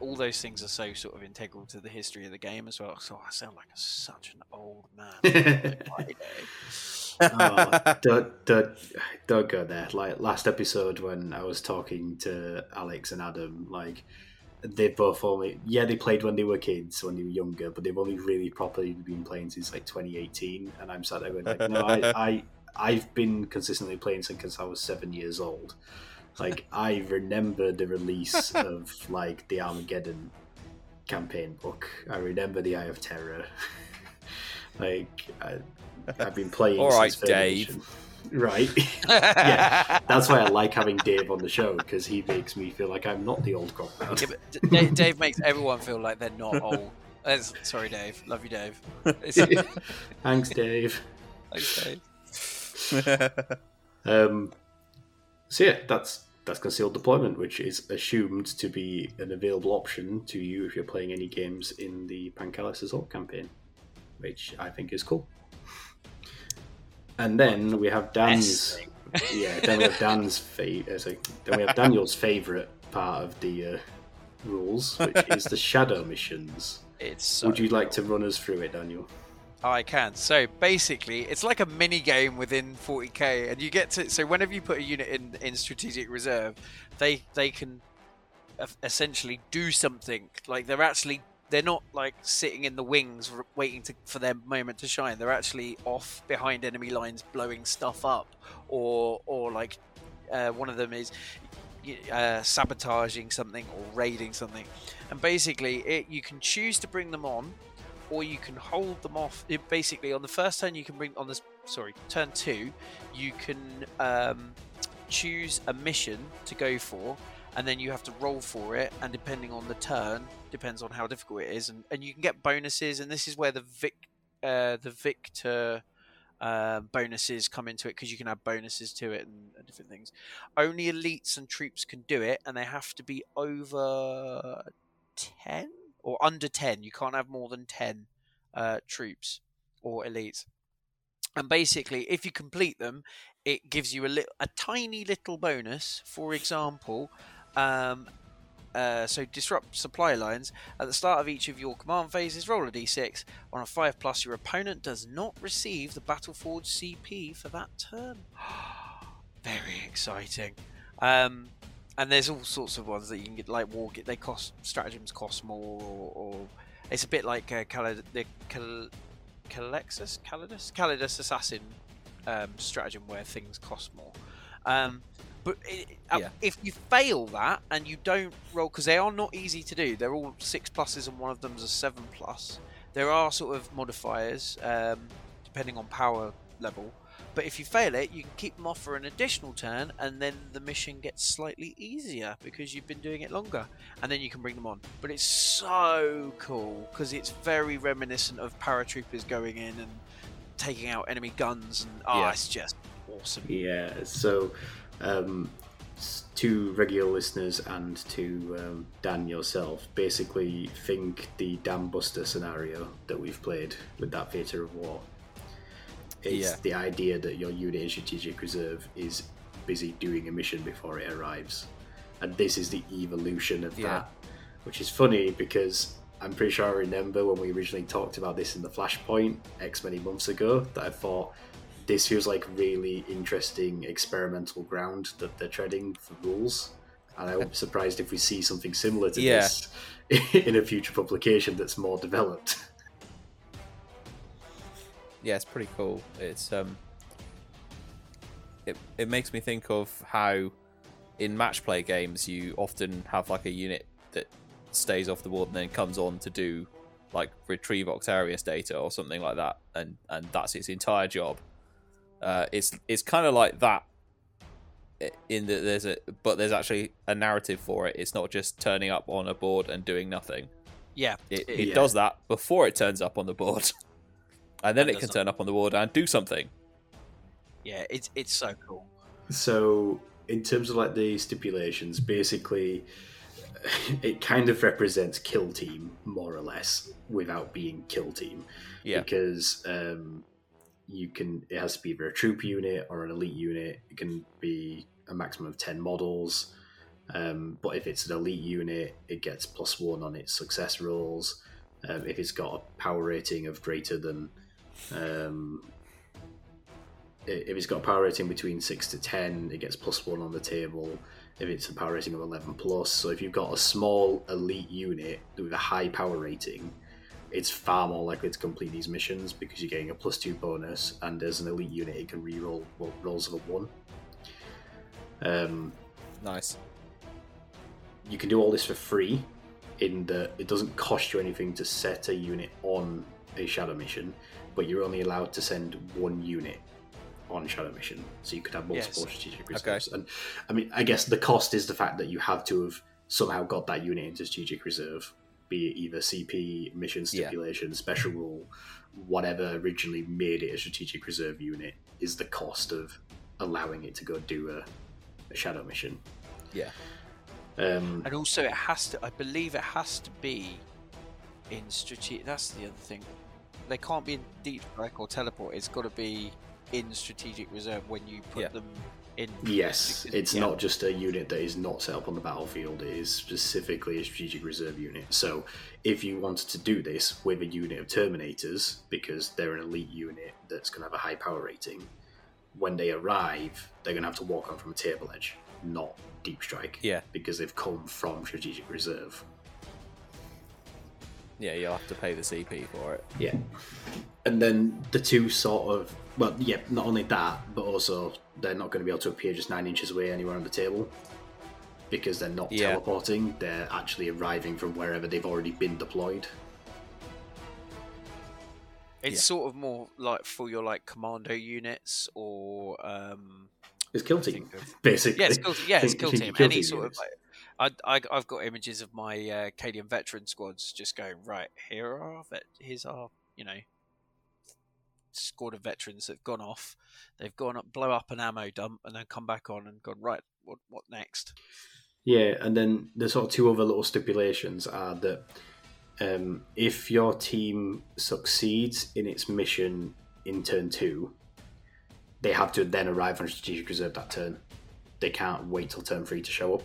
All those things are so sort of integral to the history of the game as well. So I sound like a, such an old man. (laughs) Friday. (laughs) oh, (laughs) don't, don't, don't go there. Like last episode when I was talking to Alex and Adam, like they both only yeah they played when they were kids when they were younger, but they've only really properly been playing since like 2018. And I'm sat there going like, no, I, (laughs) I I've been consistently playing since I was seven years old. Like (laughs) I remember the release of like the Armageddon campaign book. I remember the Eye of Terror. (laughs) like I, I've been playing. All right, Dave. Right. (laughs) Yeah, That's why I like having Dave on the show because he makes me feel like I'm not the old cop. (laughs) Yeah, but D- Dave, Dave makes everyone feel like they're not old. That's- sorry, Dave. Love you, Dave. (laughs) Thanks, Dave. Thanks, Dave. Um, so yeah, that's that's concealed deployment, which is assumed to be an available option to you if you're playing any games in the Pancalis Assault campaign, which I think is cool. And then we have Dan's Best yeah. Then we have Dan's (laughs) fa- uh, then we have Daniel's favorite part of the uh, rules, which is the shadow missions. It's so Would you like to run us through it, Daniel? I can. So basically, it's like a mini game within 40k, and you get to. So whenever you put a unit in in strategic reserve, they they can essentially do something. Like they're actually they're not like sitting in the wings waiting to, for their moment to shine. They're actually off behind enemy lines, blowing stuff up, or or like uh, one of them is uh, sabotaging something or raiding something. And basically, it, you can choose to bring them on, or you can hold them off. It, basically, on the first turn, you can bring on this. Sorry, turn two, you can um, choose a mission to go for, and then you have to roll for it. And depending on the turn, depends on how difficult it is, and, and you can get bonuses. And this is where the vic, uh, the victor uh, bonuses come into it because you can add bonuses to it and, and, different things. Only elites and troops can do it, and they have to be over ten or under ten. You can't have more than ten uh, troops or elites. And basically, if you complete them, it gives you a little, a tiny little bonus. For example, um, uh, so disrupt supply lines. At the start of each of your command phases, roll a d6. On a 5 plus, your opponent does not receive the Battleforge CP for that turn. (gasps) Very exciting. Um, and there's all sorts of ones that you can get, like war. They cost stratagems cost more, or, or it's a bit like uh, Calid- the Cal- Calexus, Calidus, Calidus Assassin um, stratagem where things cost more. Um, but it, uh, yeah. if you fail that and you don't roll, because they are not easy to do, they're all six pluses and one of them's a seven plus. There are sort of modifiers um, depending on power level, but if you fail it, you can keep them off for an additional turn, and then the mission gets slightly easier because you've been doing it longer, and then you can bring them on. But it's so cool because it's very reminiscent of paratroopers going in and taking out enemy guns, and oh, yeah. it's just awesome. Yeah. So um, to regular listeners and to um, Dan yourself, basically think the Dam Buster scenario that we've played with that theatre of war. It's yeah. the idea that your unit in strategic reserve is busy doing a mission before it arrives. And this is the evolution of yeah. that, which is funny because I'm pretty sure I remember when we originally talked about this in the Flashpoint X many months ago that I thought this feels like really interesting experimental ground that they're treading for rules. And I'm surprised if we see something similar to yeah. this (laughs) in a future publication that's more developed. Yeah, it's pretty cool. It's um, it it makes me think of how in match play games you often have like a unit that stays off the board and then comes on to do like retrieve Octarius data or something like that, and and that's its entire job. Uh, it's it's kind of like that in that there's a but there's actually a narrative for it. It's not just turning up on a board and doing nothing. Yeah, it, it yeah. does that before it turns up on the board, (laughs) and then it can turn up on the board and do something. Yeah, it's it's so cool. So in terms of like the stipulations, basically, (laughs) it kind of represents kill team more or less without being kill team. Yeah, because um, you can it has to be either a troop unit or an elite unit. It can be a maximum of ten models. Um, but if it's an elite unit, it gets plus one on its success rolls. Um, if it's got a power rating of greater than, um, if it's got a power rating between six to ten, it gets plus one on the table. If it's a power rating of eleven plus, so if you've got a small elite unit with a high power rating, it's far more likely to complete these missions because you're getting a plus two bonus, and as an elite unit, it can reroll well, rolls of a one. Um, nice. You can do all this for free, in that it doesn't cost you anything to set a unit on a shadow mission, but you're only allowed to send one unit on shadow mission, so you could have multiple yes. strategic reserves. Okay. And I mean, I guess the cost is the fact that you have to have somehow got that unit into strategic reserve be it either CP, mission stipulation, yeah. special rule, whatever originally made it a strategic reserve unit, is the cost of allowing it to go do a, a shadow mission. Yeah. Um, and also, it has to. I believe it has to be in strategic. That's the other thing. They can't be in deep strike or teleport. It's got to be in strategic reserve when you put yeah. them in Yes, it's Yeah. not just a unit that is not set up on the battlefield, it is specifically a strategic reserve unit. So, if you wanted to do this with a unit of Terminators, because they're an elite unit that's going to have a high power rating, when they arrive, they're going to have to walk on from a table edge, not deep strike. Yeah. Because they've come from strategic reserve. Yeah, you'll have to pay the CP for it. Yeah. And then the two sort of well, yeah, not only that, but also they're not going to be able to appear just nine inches away anywhere on the table because they're not Yeah. teleporting. They're actually arriving from wherever they've already been deployed. It's Yeah. sort of more like for your like commando units or um It's kill team, of- basically. yeah, it's kill, yeah, it's Think- (laughs) kill team. kill Any team sort units. of like, I, I I've got images of my uh, Cadian veteran squads just going right. Here are our vet, here's our you know squad of veterans that've gone off. They've gone up, blow up an ammo dump, and then come back on and gone right. What what next? Yeah, and then the sort of two other little stipulations are that um, if your team succeeds in its mission in turn two, they have to then arrive on strategic reserve that turn. They can't wait till turn three to show up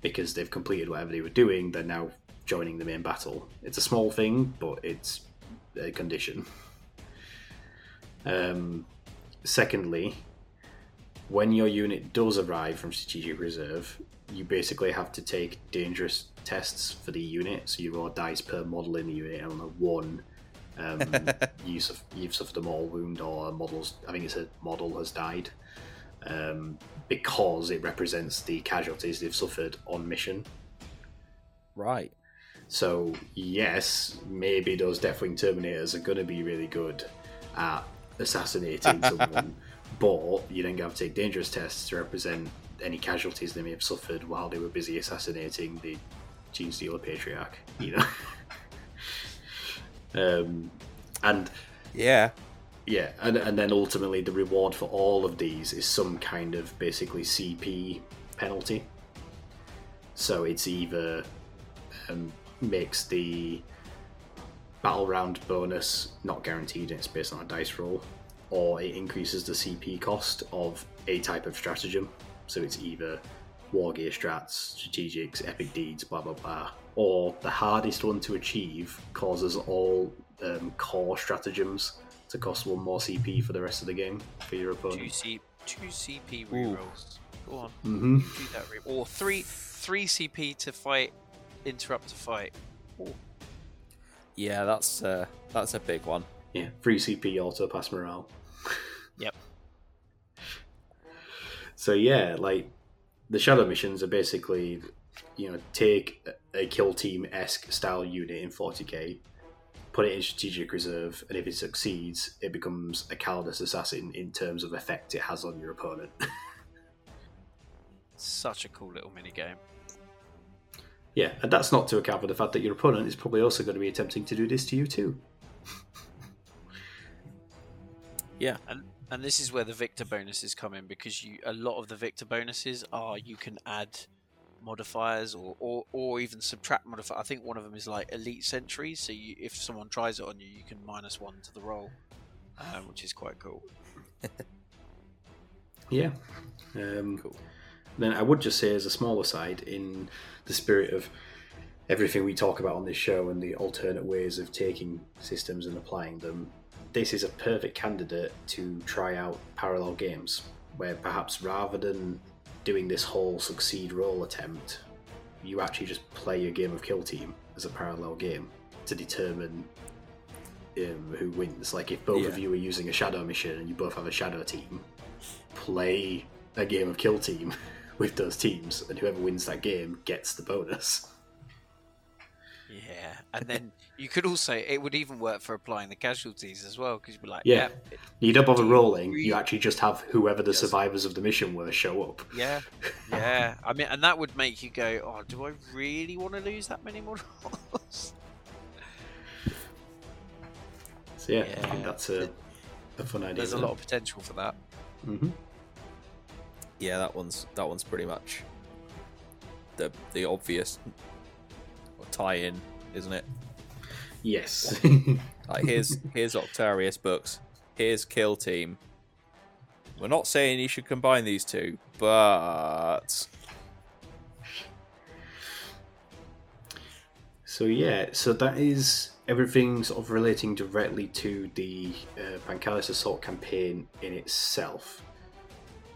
because they've completed whatever they were doing. They're now joining the main battle. It's a small thing, but it's a condition. Um, secondly, when your unit does arrive from strategic reserve, you basically have to take dangerous tests for the unit. So you roll dice per model in the unit, and on a one, um, (laughs) you you've suffered a mortal wound, or a model's I think it's a model has died, um, because it represents the casualties they've suffered on mission. Right. So yes, maybe those Deathwing Terminators are going to be really good at assassinating (laughs) someone, but you then have to take dangerous tests to represent any casualties they may have suffered while they were busy assassinating the Genestealer Patriarch. You know, (laughs) um, and Yeah. yeah, and, and then ultimately the reward for all of these is some kind of basically CP penalty. So it's either um, makes the battle round bonus not guaranteed and it's based on a dice roll, or it increases the CP cost of a type of stratagem. So it's either war gear strats, strategics, epic deeds, blah blah blah, or the hardest one to achieve causes all um, core stratagems to cost one more CP for the rest of the game for your opponent. Two opponent. C two CP Ooh. rerolls. Go on, Mm-hmm. do that re- or three three CP to fight, interrupt to fight. Ooh. Yeah, that's uh, that's a big one. Yeah, free CP auto pass morale. (laughs) Yep. So yeah, like the shadow missions are basically, you know, take a kill team esque style unit in 40k, put it in strategic reserve, and if it succeeds, it becomes a Calidus assassin in terms of effect it has on your opponent. (laughs) Such a cool little mini game. Yeah, and that's not to account for the fact that your opponent is probably also going to be attempting to do this to you too. Yeah. And and this is where the victor bonuses come in because you a lot of the victor bonuses are you can add modifiers or, or, or even subtract modifier. I think one of them is like elite sentries. So you, if someone tries it on you, you can minus one to the roll, um, which is quite cool. (laughs) Yeah. Um, Cool. Then I would just say, as a smaller side, in the spirit of everything we talk about on this show and the alternate ways of taking systems and applying them, this is a perfect candidate to try out parallel games, where perhaps rather than doing this whole succeed roll attempt, you actually just play a game of Kill Team as a parallel game to determine um, who wins. Like if both of you are using a shadow mission and you both have a shadow team, play a game of Kill Team (laughs) with those teams, and whoever wins that game gets the bonus. Yeah, and then you could also it would even work for applying the casualties as well because you'd be like, Yeah. yeah, You don't bother rolling, you actually just have whoever the survivors of the mission were show up. yeah, yeah. I mean, and that would make you go, oh, do I really want to lose that many models? So yeah, I think that's a, a fun idea. There's a lot of potential for that. hmm Yeah, that one's that one's pretty much the the obvious tie-in, isn't it? Yes. (laughs) Like here's (laughs) here's Octarius books, here's Kill Team. we're not saying you should combine these two, but So yeah, so that is everything sort of relating directly to the uh, Pancalis Assault campaign in itself.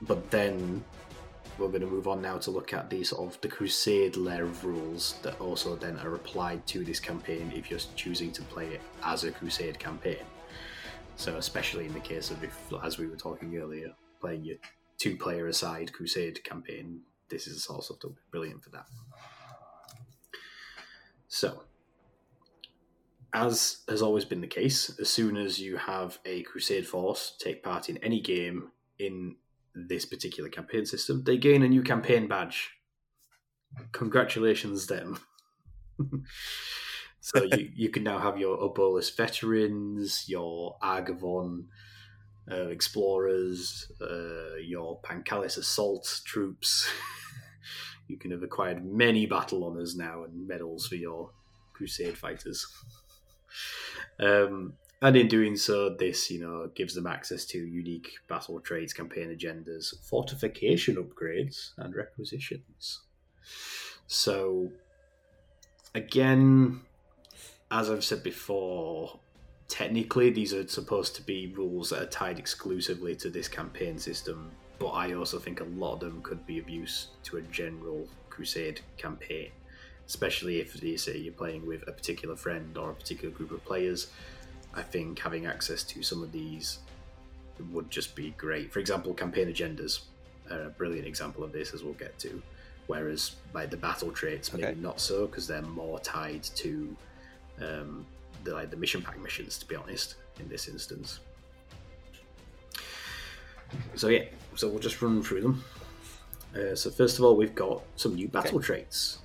But then we're going to move on now to look at the sort of the Crusade layer of rules that also then are applied to this campaign if you're choosing to play it as a Crusade campaign. So especially in the case of if, as we were talking earlier, playing your two-player aside Crusade campaign, this is the sort of brilliant for that. So, as has always been the case, as soon as you have a Crusade force take part in any game in this particular campaign system, they gain a new campaign badge. Congratulations, them. (laughs) so you, you can now have your Obolus veterans, your Argavon uh, explorers, uh, your Pancalis assault troops. (laughs) you can have acquired many battle honors now and medals for your Crusade fighters. Um, and in doing so, this you know gives them access to unique battle traits, campaign agendas, fortification upgrades, and requisitions. So, again, as I've said before, technically these are supposed to be rules that are tied exclusively to this campaign system, but I also think a lot of them could be of use to a general Crusade campaign, especially if you say you're playing with a particular friend or a particular group of players. I think having access to some of these would just be great. For example, campaign agendas are a brilliant example of this, as we'll get to. Whereas, like the battle traits, maybe Okay. not so because they're more tied to um, the like the mission pack missions. To be honest, in this instance. So yeah, so we'll just run through them. Uh, so first of all, we've got some new battle traits.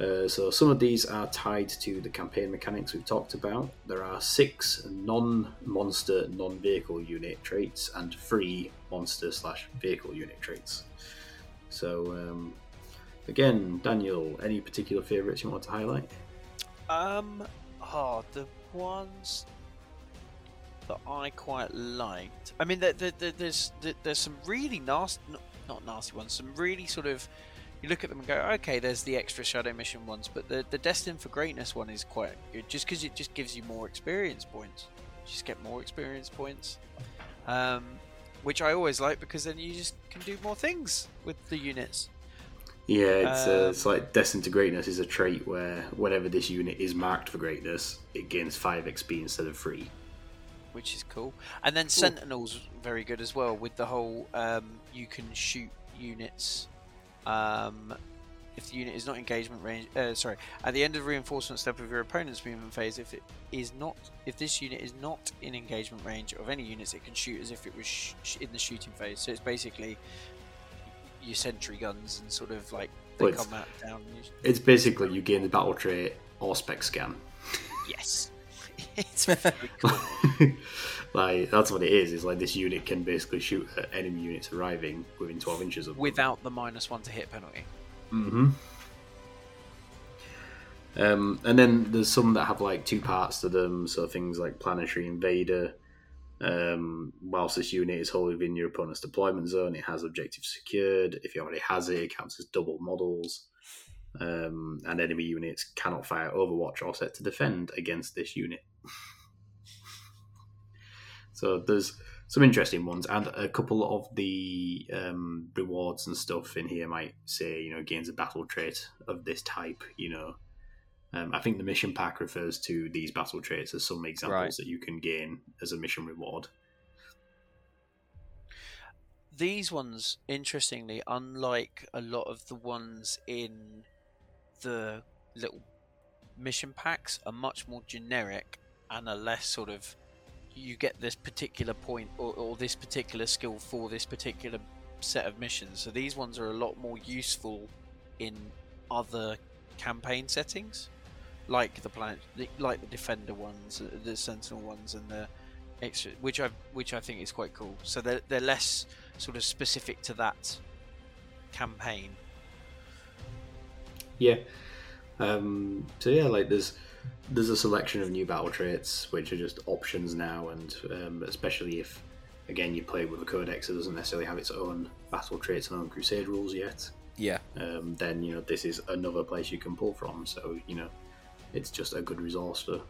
Uh, so some of these are tied to the campaign mechanics we've talked about. There are six non-monster, non-vehicle unit traits and three monster slash vehicle unit traits. So um, again, Daniel, any particular favourites you want to highlight? Um, oh, the ones that I quite liked. I mean, there, there, there- there's there, there's some really nasty, not nasty ones. Some really sort of you look at them and go, okay, there's the extra shadow mission ones, but the the destined for greatness one is quite good, just because it just gives you more experience points. You just get more experience points, um, which I always like because then you just can do more things with the units. Yeah, it's, uh, Um, it's like Destined to Greatness is a trait where whenever this unit is marked for greatness, it gains 5 XP instead of 3. which is cool. And then Sentinels very good as well with the whole um, you can shoot units um, if the unit is not engagement range. Uh, sorry, at the end of reinforcement step of your opponent's movement phase, if it is not, if this unit is not in engagement range of any units, it can shoot as if it was sh- in the shooting phase. So it's basically your sentry guns and sort of like they Well, it's- come out down. It's basically you gain the battle trait Auspex Scan. Yes, it's very cool. (laughs) like that's what it is. It's like this unit can basically shoot at enemy units arriving within 12 inches of them. without the minus one to hit penalty. hmm Um, and then there's some that have like two parts to them, so things like Planetary Invader. Um, whilst this unit is wholly within your opponent's deployment zone, it has objectives secured. If he already has it, it counts as double models. Um, and enemy units cannot fire Overwatch or set to defend against this unit. So there's some interesting ones, and a couple of the um, rewards and stuff in here might say, you know, gains a battle trait of this type. You know, um, I think the mission pack refers to these battle traits as some examples Right. that you can gain as a mission reward. these ones, interestingly, unlike a lot of the ones in the little mission packs, are much more generic and are less sort of you get this particular point or, or this particular skill for this particular set of missions. So these ones are a lot more useful in other campaign settings, like the planet, like the defender ones, uh, the sentinel ones, and the extra, which I which I think is quite cool. So they're they're less sort of specific to that campaign. Yeah. Um, so yeah, like there's there's a selection of new battle traits which are just options now, and um, especially if again, you play with a codex that doesn't necessarily have its own battle traits and own crusade rules yet, Yeah, um, then you know this is another place you can pull from. So you know, it's just a good resource for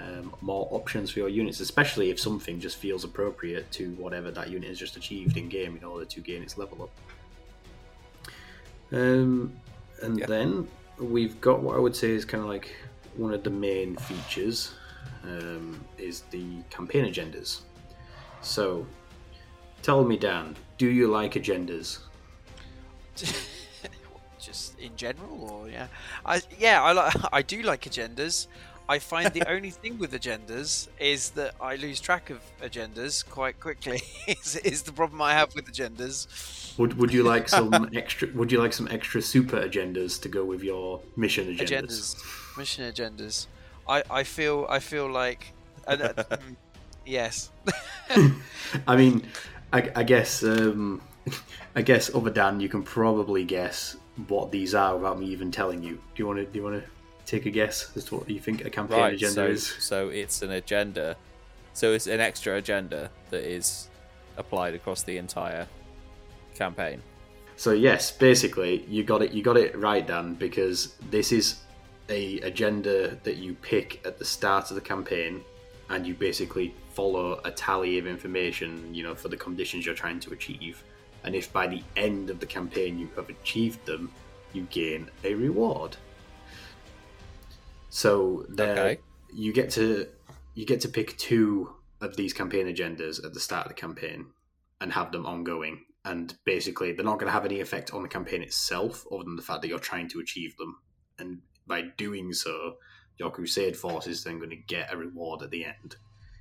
um, more options for your units, especially if something just feels appropriate to whatever that unit has just achieved in game in order to gain its level up. Um, and Yeah. then we've got what I would say is kind of like one of the main features um, is the campaign agendas. So, tell me, Dan, do you like agendas? (laughs) just in general, or yeah, I yeah, I like (laughs) I do like agendas. I find the (laughs) only thing with agendas is that I lose track of agendas quite quickly. (laughs) is, is the problem I have with agendas. Would Would you like some (laughs) extra? Would you like some extra super agendas to go with your mission agendas? Agendas, mission agendas. I, I feel I feel like, uh, mm, yes. I mean, I, I guess um, I guess other Dan, you can probably guess what these are without me even telling you. Do you want to? Do you want to take a guess as to what you think a campaign right. agenda So, is? so it's an agenda. So it's an extra agenda that is applied across the entire campaign. So yes, basically you got it. You got it right, Dan, because this is a agenda that you pick at the start of the campaign, and you basically follow a tally of information, you know, for the conditions you're trying to achieve. And if by the end of the campaign you have achieved them, you gain a reward. So there, Okay. you get to you get to pick two of these campaign agendas at the start of the campaign and have them ongoing. And basically, they're not going to have any effect on the campaign itself, other than the fact that you're trying to achieve them. And by doing so, your crusade force is then going to get a reward at the end.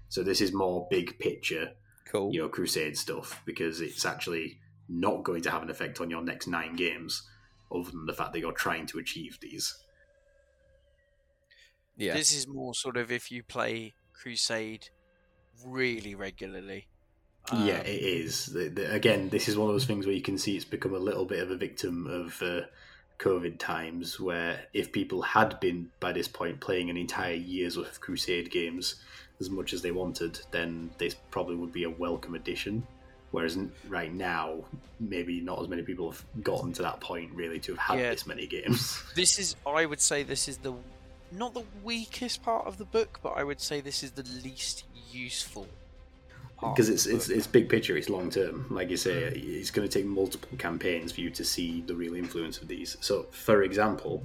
So this is more big picture, Cool. you know, crusade stuff because it's actually not going to have an effect on your next nine games, other than the fact that you're trying to achieve these. Yeah. This is more sort of if you play Crusade really regularly. yeah, Um, it is. The, the, again, this is one of those things where you can see it's become a little bit of a victim of uh, COVID times, where if people had been by this point playing an entire year's worth of Crusade games as much as they wanted, then this probably would be a welcome addition. Whereas right now, maybe not as many people have gotten to that point really to have had Yeah. this many games. This is, I would say, this is the not the weakest part of the book, but I would say this is the least useful. because it's it's it's big picture. It's long term. Like you say, it's going to take multiple campaigns for you to see the real influence of these. So, for example,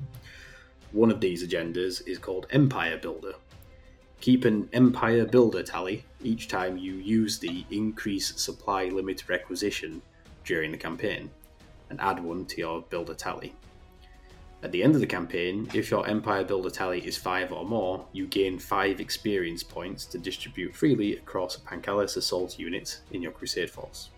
one of these agendas is called Empire Builder. Keep an Empire Builder tally each time you use the increase supply limit requisition during the campaign, and add one to your builder tally. At the end of the campaign, if your Empire Builder tally is 5 or more, you gain 5 experience points to distribute freely across a Pancalis assault unit in your Crusade force.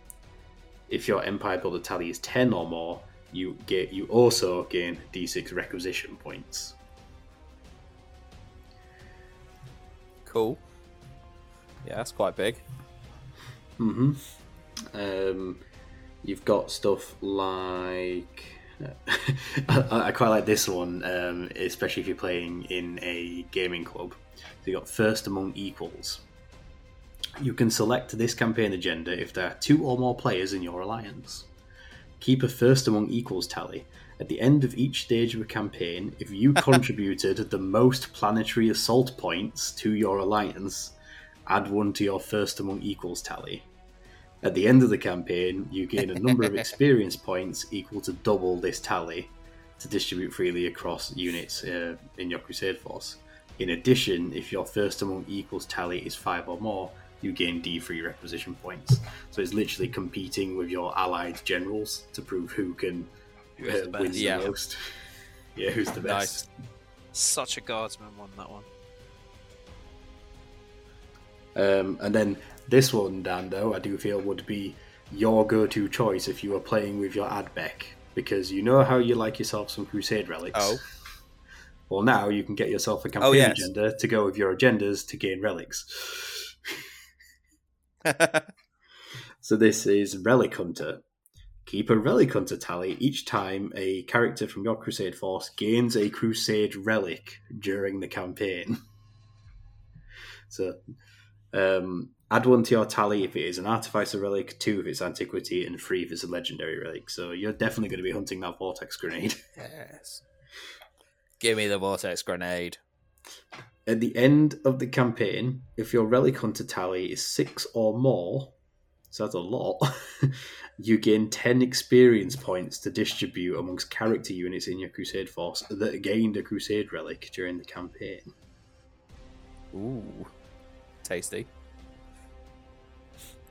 If your Empire Builder tally is 10 or more, you get you also gain d6 requisition points. Cool. Yeah, that's quite big. hmm Um, you've got stuff like. (laughs) I, I quite like this one, um, especially if you're playing in a gaming club. So you got first among equals. You can select this campaign agenda if there are two or more players in your alliance. Keep a first among equals tally. At the end of each stage of a campaign, if you (laughs) contributed the most planetary assault points to your alliance, add one to your first among equals tally. At the end of the campaign, you gain a number of (laughs) experience points equal to double this tally to distribute freely across units uh, in your Crusade force. In addition, if your first among equals tally is five or more, you gain D3 requisition points. So it's literally competing with your allied generals to prove who can Who uh, the win best? the most. (laughs) Yeah, who's the best? Nice. Such a guardsman won that one. Um, and then this one, Dan, though, I do feel would be your go-to choice if you were playing with your Admech, because you know how you like yourself some Crusade relics. Oh. Well, now you can get yourself a campaign Oh, yes. agenda to go with your agendas to gain relics. (laughs) So this is Relic Hunter. Keep a Relic Hunter tally each time a character from your Crusade force gains a Crusade relic during the campaign. (laughs) So Um, add one to your tally if it is an artificer relic, two if it's antiquity, and three if it's a legendary relic. So you're definitely going to be hunting that vortex grenade. (laughs) Yes. Give me the vortex grenade. At the end of the campaign, if your relic hunter tally is six or more, so that's a lot, (laughs) you gain 10 experience points to distribute amongst character units in your crusade force that gained a crusade relic during the campaign. Ooh, tasty.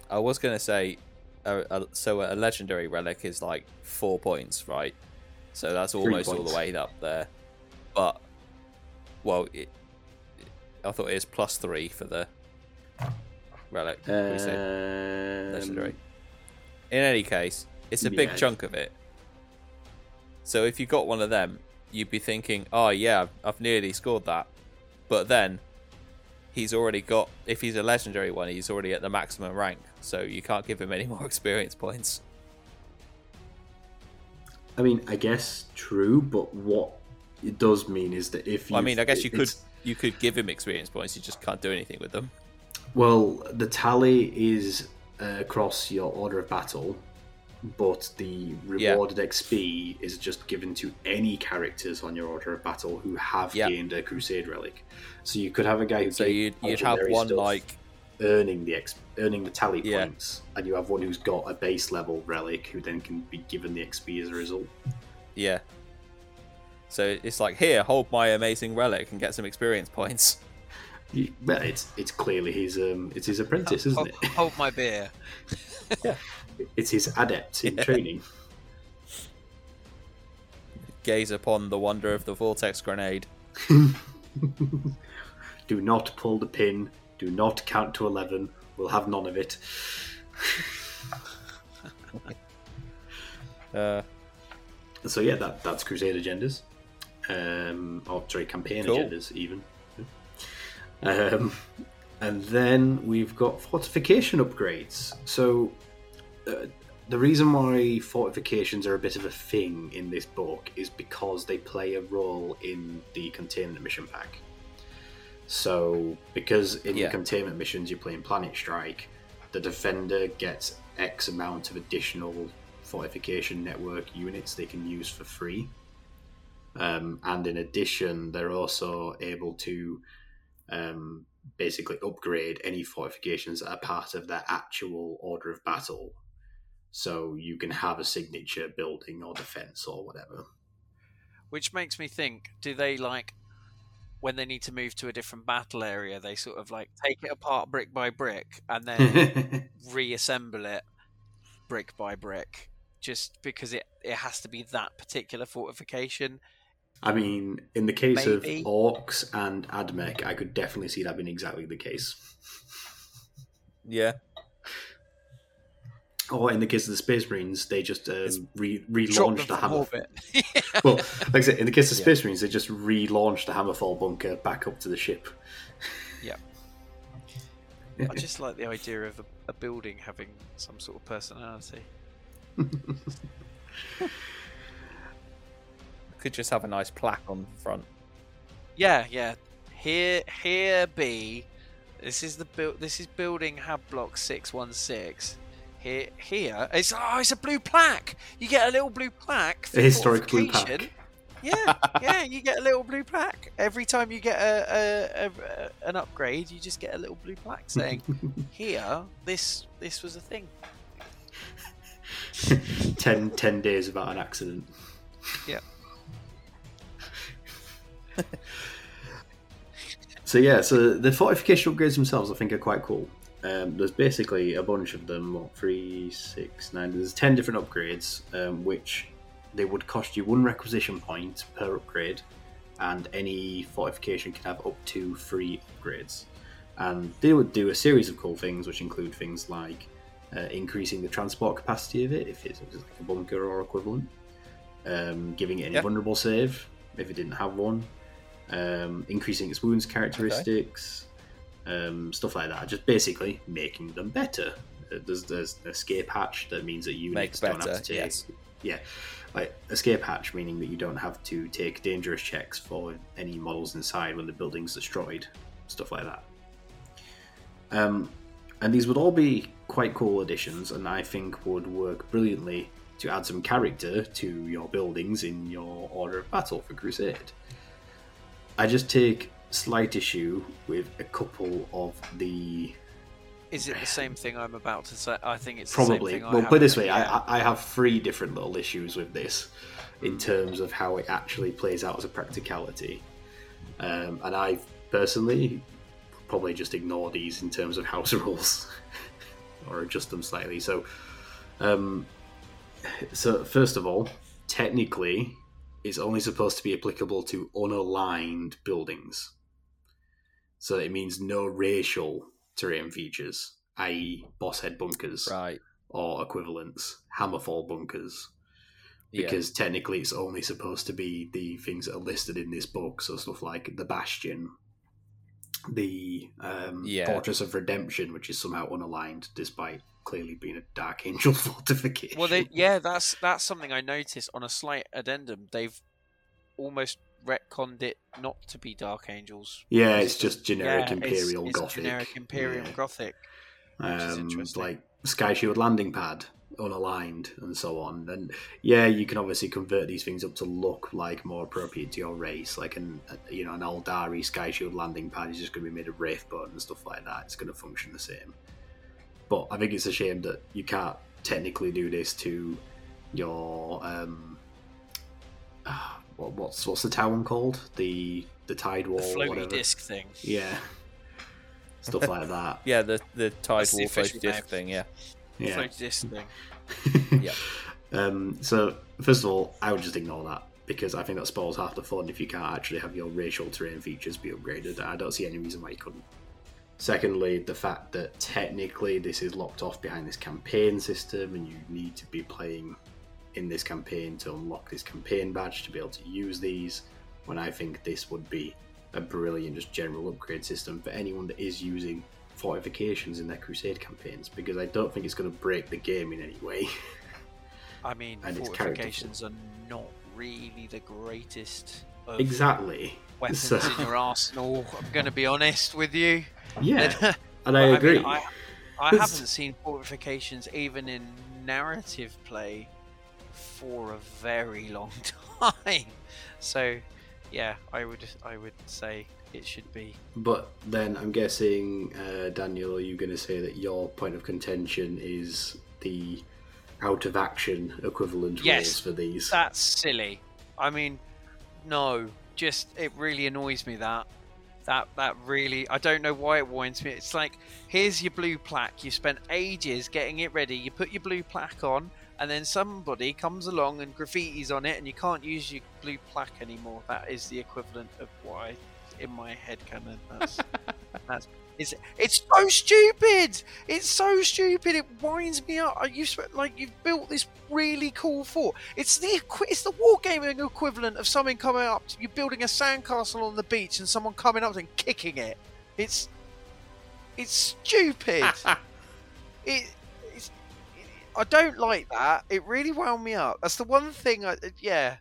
I was gonna say, uh, uh, so a legendary relic is like four points, right? So that's almost all the way up there. But, well, it, I thought it is plus three for the relic. What do you say? Um, legendary. In any case, it's a big chunk of it. So if you got one of them, you'd be thinking, "Oh yeah, I've nearly scored that," but then he's already got. If he's a legendary one, he's already at the maximum rank, so you can't give him any more (laughs) experience points. I mean, I guess true, but what it does mean is that if. Well, I mean, I guess you could you could give him experience points. You just can't do anything with them. Well, the tally is uh, across your order of battle, but the Yeah. rewarded XP is just given to any characters on your order of battle who have Yeah. gained a Crusade relic. So you could have a guy who So you'd you'd have one stuff like earning the X, earning the tally Yeah. points, and you have one who's got a base level relic who then can be given the XP as a result. yeah. So it's like here, hold my amazing relic and get some experience points. You- Well, it's it's clearly his um it's his apprentice, isn't hold, it? hold my beer. (laughs) yeah. It's his adept in Yeah. training. Gaze upon the wonder of the vortex grenade. (laughs) Do not pull the pin. Do not count to 11. We'll have none of it. (laughs) Uh, So, yeah, that, that's Crusade agendas. Um, or, sorry, campaign Cool. agendas, even. Um, and then we've got fortification upgrades. So, uh, the reason why fortifications are a bit of a thing in this book is because they play a role in the containment mission pack. So, because in Yeah. the containment missions you're playing Planet Strike, the defender gets X amount of additional fortification network units they can use for free. Um, and in addition, they're also able to um, basically upgrade any fortifications that are part of their actual order of battle. So you can have a signature building or defense or whatever. Which makes me think: Do they like when they need to move to a different battle area? They sort of like take it apart brick by brick and then (laughs) reassemble it brick by brick, just because it it has to be that particular fortification. I mean, in the case Maybe. of orcs and Admech, I could definitely see that being exactly the case. yeah. Or in the case of the Space Marines, they just um, re- relaunched them the hammer. orbit. (laughs) Well, like I said, in the case of Yeah. Space Marines, they just relaunched the Hammerfall bunker back up to the ship. Yeah. I just like the idea of a, a building having some sort of personality. (laughs) Could just have a nice plaque on the front. Yeah, yeah. Here, here be. This is the build. This is building Hab Block Six One Six. Here, here. It's oh, it's a blue plaque. You get a little blue plaque. for A historic blue plaque. Yeah, yeah. You get a little blue plaque every time you get a, a, a, an upgrade. You just get a little blue plaque saying, (laughs) "Here, this this was a thing." (laughs) 10, 10 days without an accident. Yeah. (laughs) So yeah, so the fortification upgrades themselves, I think, are quite cool. Um, there's basically a bunch of them. What three, six, nine? There's ten different upgrades, um, which they would cost you one requisition point per upgrade, and any fortification can have up to three upgrades. And they would do a series of cool things, which include things like uh, increasing the transport capacity of it, if it's, like a bunker or equivalent, um, giving it an Yeah. invulnerable save if it didn't have one, um, increasing its wounds characteristics, um, stuff like that. Just basically making them better. Uh, There's, there's an escape hatch that means that you Make don't better, have to take. yes. Yeah, like escape hatch, meaning that you don't have to take dangerous checks for any models inside when the building's destroyed, stuff like that. Um, and these would all be quite cool additions, and I think would work brilliantly to add some character to your buildings in your order of battle for Crusade. I just take slight issue with a couple of the Is it the same thing I'm about to say? I think it's probably. The same thing well, put it this way, yeah. I, I have three different little issues with this in terms of how it actually plays out as a practicality. Um, and I personally probably just ignore these in terms of house (laughs) rules or adjust them slightly. So, um, so first of all, technically, it's only supposed to be applicable to unaligned buildings. So it means no racial terrain features, i.e., boss head bunkers Right. or equivalents, hammerfall bunkers, Yeah. because technically it's only supposed to be the things that are listed in this book, so stuff like the Bastion, the um, Yeah. Fortress of Redemption, which is somehow unaligned despite clearly being a Dark Angel (laughs) fortification. Well, they, yeah, that's that's something I noticed on a slight addendum. They've almost retconned it not to be Dark Angels. yeah, it's just generic yeah, it's- Imperial it's Gothic. generic Imperial Yeah. Gothic. um, like Sky Shield landing pad unaligned and so on. And yeah, you can obviously convert these things up to look like more appropriate to your race. Like an you know an Aeldari Sky Shield landing pad is just going to be made of Wraithbone and stuff like that. It's going to function the same. But I think it's a shame that you can't technically do this to your um. What, what's what's the town called? The the tide wall, The or floaty whatever. disc thing. Yeah, stuff like that. (laughs) Yeah, the the tide That's wall official floaty disc thing. Yeah. Yeah. Floaty disc thing. (laughs) Yeah. Um, so first of all, I would just ignore that because I think that spoils half the fun if you can't actually have your racial terrain features be upgraded. I don't see any reason why you couldn't. Secondly, the fact that technically this is locked off behind this campaign system and you need to be playing in this campaign to unlock this campaign badge to be able to use these, when I think this would be a brilliant just general upgrade system for anyone that is using fortifications in their crusade campaigns because I don't think it's going to break the game in any way. (laughs) I mean, And fortifications are not really the greatest of exactly. weapons So- in your (laughs) arsenal. I'm going to be honest with you. Yeah, (laughs) and I agree. mean, I, I haven't seen fortifications even in narrative play for a very long (laughs) time. So, yeah, I would I would say it should be. But then I'm guessing, uh, Daniel, are you going to say that your point of contention is the out of action equivalent Yes, rules for these? That's silly. I mean, no, just it really annoys me that that that really I don't know why it winds me. It's like here's your blue plaque. You spent ages getting it ready. You put your blue plaque on, and then somebody comes along and graffitis on it, and you can't use your blue plaque anymore. That is the equivalent of what I in my head canon. That's (laughs) that's. It's, it's so stupid. It's so stupid. It winds me up. You like you've built this really cool fort. It's the it's the wargaming equivalent of someone coming up. To, you're building a sandcastle on the beach and someone coming up and kicking it. It's it's stupid. (laughs) it, I don't like that. It really wound me up. That's the one thing. I, yeah,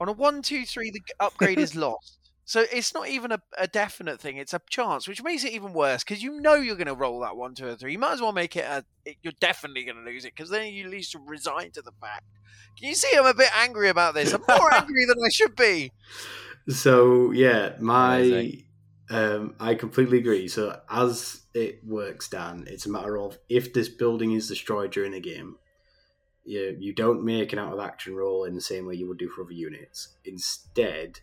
on a one, two, three, the upgrade is (laughs) lost. So it's not even a, a definite thing; it's a chance, which makes it even worse because you know you're going to roll that one, two, or three. You might as well make it a. It, you're definitely going to lose it because then you at least resign to the fact. Can you see? I'm a bit angry about this. I'm more (laughs) angry than I should be. So yeah, my um, I completely agree. So as it works, Dan, it's a matter of if this building is destroyed during a game, you you don't make an out of action roll in the same way you would do for other units. Instead,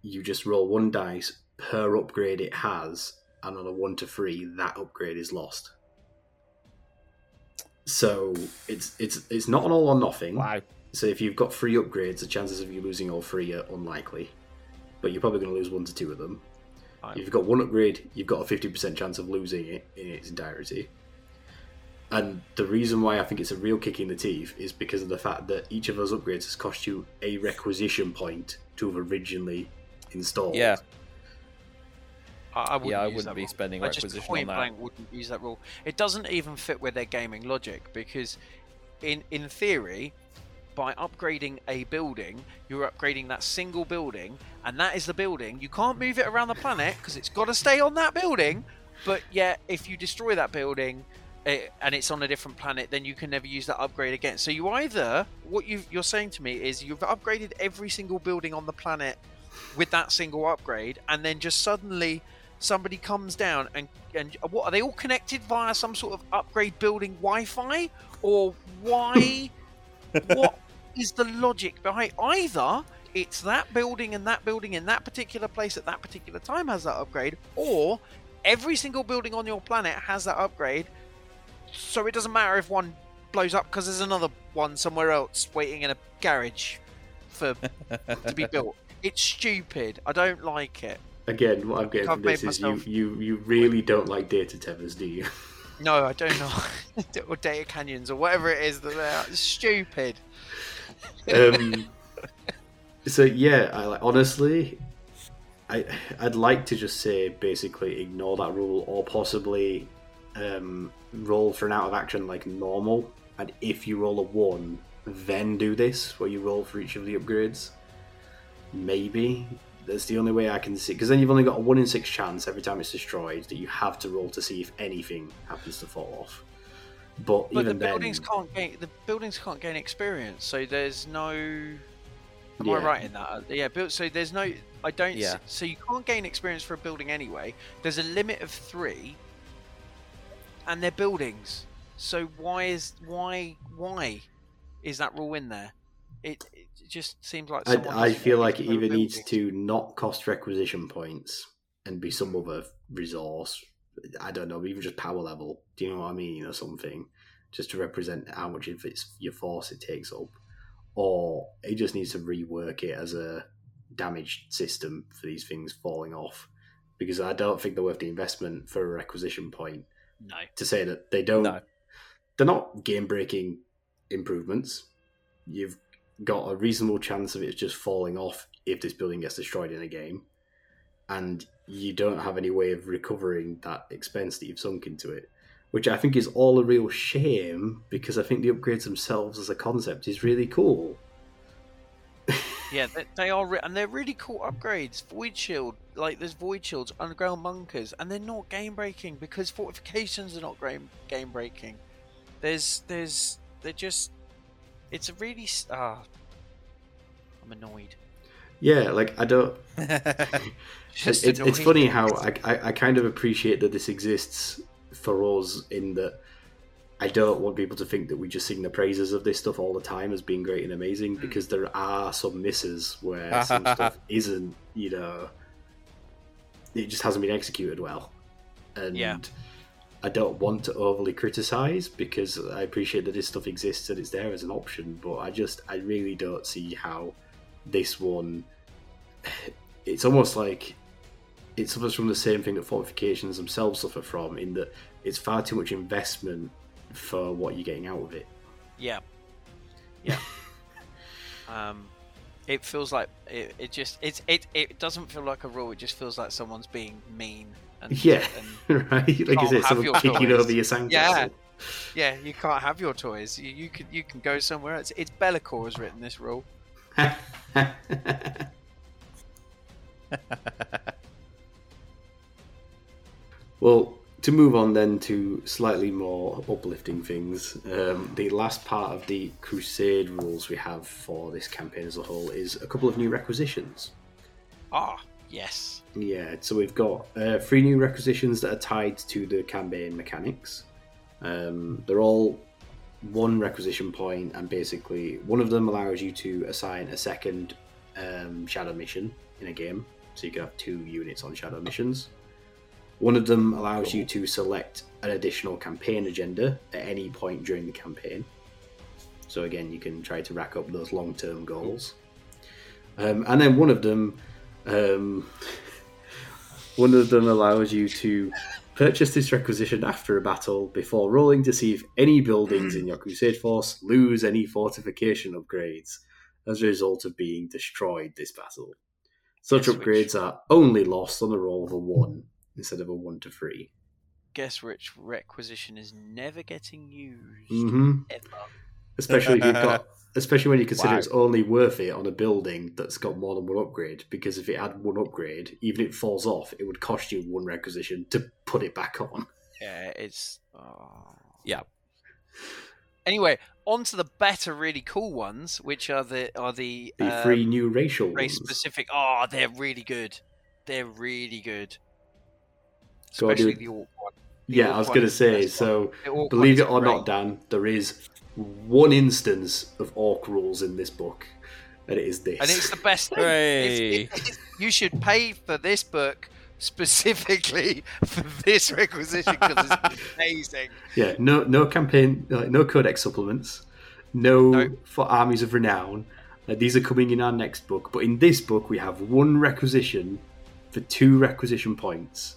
you just roll one dice per upgrade it has, and on a one to three, that upgrade is lost. So it's it's it's not an all or nothing. Wow. So if you've got three upgrades, the chances of you losing all three are unlikely. But you're probably going to lose one to two of them. Fine. If you've got one upgrade, you've got a 50% chance of losing it in its entirety. And the reason why I think it's a real kick in the teeth is because of the fact that each of those upgrades has cost you a requisition point to have originally installed. Yeah. I, I wouldn't Yeah, I use wouldn't that be rule. spending I just point on that. blank wouldn't use that rule. It doesn't even fit with their gaming logic because, in in theory, by upgrading a building, you're upgrading that single building, and that is the building. You can't move it around the planet because it's got to stay on that building. But yet, if you destroy that building it, and it's on a different planet, then you can never use that upgrade again. So you either what you you're saying to me is you've upgraded every single building on the planet with that single upgrade, and then just suddenly somebody comes down and and what are they all connected via some sort of upgrade building Wi-Fi or why? (laughs) what is the logic behind either? It's that building and that building in that particular place at that particular time has that upgrade, or every single building on your planet has that upgrade. So it doesn't matter if one blows up because there's another one somewhere else waiting in a garage for (laughs) to be built. It's stupid. I don't like it. Again, what I'm getting I've from this is you, myself- you, you really don't like data tethers, do you? (laughs) No, I don't know. (laughs) or data canyons or whatever it is that they're stupid. Um, (laughs) so yeah, I, like, honestly, I I'd like to just say basically ignore that rule or possibly um, roll for an out of action like normal, and if you roll a one, then do this where you roll for each of the upgrades. Maybe that's the only way I can see because then you've only got a one in six chance every time it's destroyed that you have to roll to see if anything happens to fall off. But, But even the buildings then, can't gain the buildings can't gain experience, so there's no. Am Yeah. I right in that? Uh, Yeah, built. So there's no. I don't. Yeah. So you can't gain experience for a building anyway. There's a limit of three, and they're buildings. So why is why why is that rule in there? It, it just seems like I, I feel like it build either needs to not cost requisition points and be some other resource. I don't know, even just power level. Do you know what I mean, or something, just to represent how much of its your force it takes up, or it just needs to rework it as a damage system for these things falling off. Because I don't think they're worth the investment for a requisition point No. to say that they don't No. they're not game breaking improvements. You've got a reasonable chance of it just falling off if this building gets destroyed in a game, and you don't have any way of recovering that expense that you've sunk into it. Which I think is all a real shame because I think the upgrades themselves as a concept is really cool. Yeah, they, they are, re- and they're really cool upgrades. Void shield, like there's void shields, underground bunkers, and they're not game breaking because fortifications are not game game breaking. There's, there's, they're just, it's a really, s- ah, I'm annoyed. Yeah, like I don't. (laughs) (laughs) It's, it's funny how I, I, I kind of appreciate that this exists for us in that I don't want people to think that we just sing the praises of this stuff all the time as being great and amazing because there are some misses where some stuff (laughs) isn't, you know, it just hasn't been executed well. And Yeah. I don't want to overly criticize because I appreciate that this stuff exists and it's there as an option, but I just, I really don't see how this one (sighs) it's almost like it suffers from the same thing that fortifications themselves suffer from in that it's far too much investment for what you're getting out of it. Yeah. Yeah. (laughs) um, it feels like it, it just it's it it doesn't feel like a rule. It just feels like someone's being mean. And, Yeah. And (laughs) right? Like you can't said, someone kicking toys. over your sandcastle. Yeah. yeah, you can't have your toys. You, you can you can go somewhere else. It's Be'lakor has written this rule. (laughs) well, to move on then to slightly more uplifting things, um, the last part of the Crusade rules we have for this campaign as a whole is a couple of new requisitions. Ah, yes. Yeah, so we've got uh, three new requisitions that are tied to the campaign mechanics. Um, they're all one requisition point, and basically, one of them allows you to assign a second um, shadow mission in a game, so you can have two units on shadow missions. One of them allows you to select an additional campaign agenda at any point during the campaign. So again, you can try to rack up those long-term goals. Um, and then one of them um, (laughs) one of them allows you to purchase this requisition after a battle before rolling to see if any buildings in your (clears throat) Crusade force lose any fortification upgrades as a result of being destroyed this battle. Such upgrades are only lost on a roll of a 1 instead of a 1 to 3. Guess which requisition is never getting used hmm ever. especially if you've got, (laughs) especially when you consider Wow. it's only worth it on a building that's got more than one upgrade. Because if it had one upgrade, even if it falls off, it would cost you one requisition to put it back on. Yeah, it's. Oh. Yeah. Anyway, on to the better, really cool ones, which are the are the, The um, three new racial race ones. specific. Oh, they're really good. They're really good. Go on, Especially dude. the orc one. The Yeah, orc I was going to say. So, The orc one believe it or great. not, Dan, there is one instance of orc rules in this book, and it is this. and it's the (laughs) best thing. Hooray. It's- it's- you should pay for this book specifically (laughs) for this requisition because it's (laughs) amazing. Yeah, no, no campaign, like, no codex supplements, no, No. for armies of renown. Uh, these are coming in our next book, but in this book we have one requisition for two requisition points.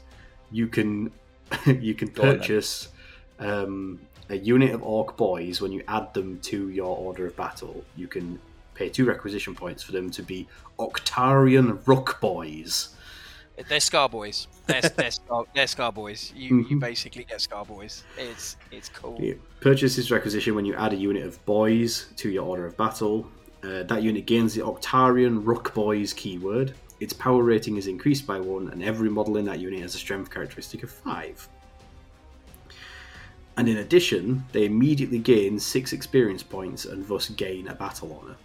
You can (laughs) you can Go purchase um, a unit of orc boys when you add them to your order of battle. You can pay two requisition points for them to be Octarian Rook boys. They're Scar Boys. They're, (laughs) they're, Scar, they're Scar Boys. You, you Mhm. basically get Scar Boys. It's it's cool. You purchase this requisition when you add a unit of boys to your order of battle. Uh, that unit gains the Octarian Rook Boys keyword. Its power rating is increased by one, and every model in that unit has a strength characteristic of five. And in addition, they immediately gain six experience points and thus gain a battle honor.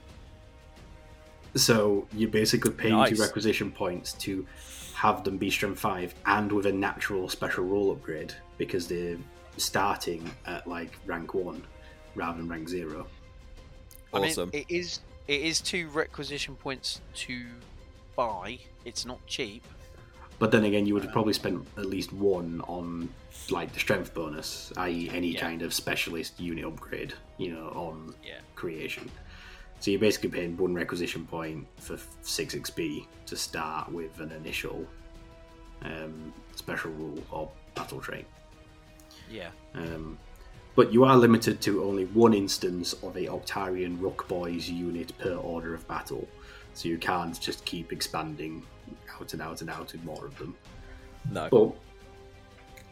So you're basically paying Nice. two requisition points to have them be strength five and with a natural special rule upgrade because they're starting at like rank one rather than rank zero. Awesome. I mean, it is it is two requisition points to buy. It's not cheap. But then again, you would have probably spent at least one on like the strength bonus, i.e., any Yeah. kind of specialist unit upgrade, you know, on Yeah. creation. So you're basically paying one requisition point for six XP to start with an initial um, special rule or battle trait. Yeah. Um, but you are limited to only one instance of a Octarian Rook Boys unit per order of battle. So you can't just keep expanding out and out and out with more of them. no. But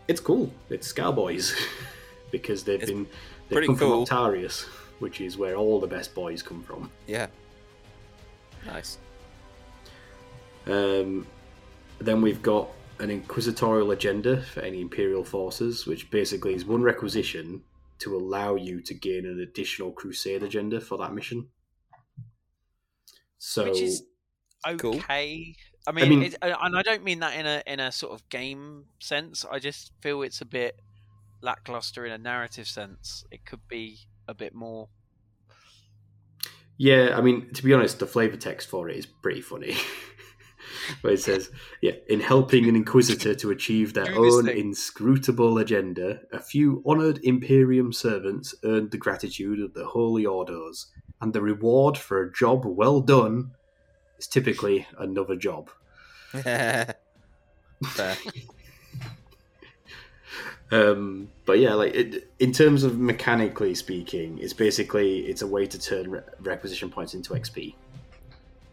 it's cool. It's Scarboys (laughs) because they've It's been they've pretty come cool. from Octarius, which is where all the best boys come from. Yeah. Nice. Um, then we've got an inquisitorial agenda for any Imperial forces, which basically is one requisition to allow you to gain an additional Crusade agenda for that mission. So, Which is Cool. okay. I mean, mean- it, and I don't mean that in a in a sort of game sense. I just feel it's a bit lackluster in a narrative sense. It could be a bit more. yeah, I mean, to be honest, the flavor text for it is pretty funny. (laughs) Where it says, yeah, in helping an inquisitor to achieve their (laughs) own inscrutable agenda, a few honoured Imperium servants earned the gratitude of the Holy Orders, and the reward for a job well done is typically another job. (laughs) Um, but yeah, like it, in terms of mechanically speaking, it's basically it's a way to turn re- requisition points into XP.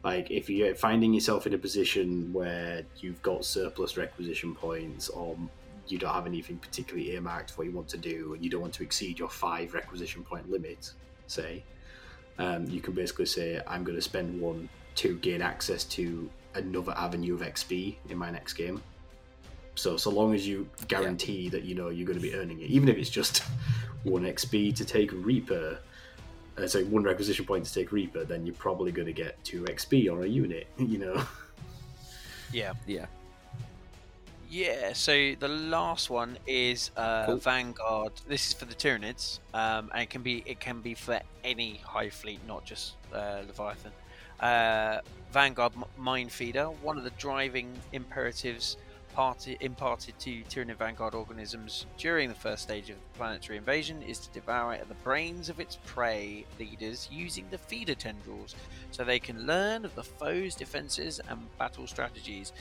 Like if you're finding yourself in a position where you've got surplus requisition points, or you don't have anything particularly earmarked for what you want to do, and you don't want to exceed your five requisition point limit, say, um, you can basically say, "I'm going to spend one to gain access to another avenue of XP in my next game." So so long as you guarantee that you know you're going to be earning it, even if it's just (laughs) one XP to take Reaper, uh, so one requisition point to take Reaper, then you're probably going to get two XP on a unit. (laughs) You know. Yeah. yeah. Yeah, so the last one is uh, Cool. Vanguard. This is for the Tyranids, um, and it can be it can be for any hive fleet, not just uh, Leviathan. Uh, Vanguard M- Mind Feeder, one of the driving imperatives parti- imparted to Tyranid Vanguard organisms during the first stage of planetary invasion is to devour the brains of its prey leaders using the feeder tendrils, so they can learn of the foe's defenses and battle strategies.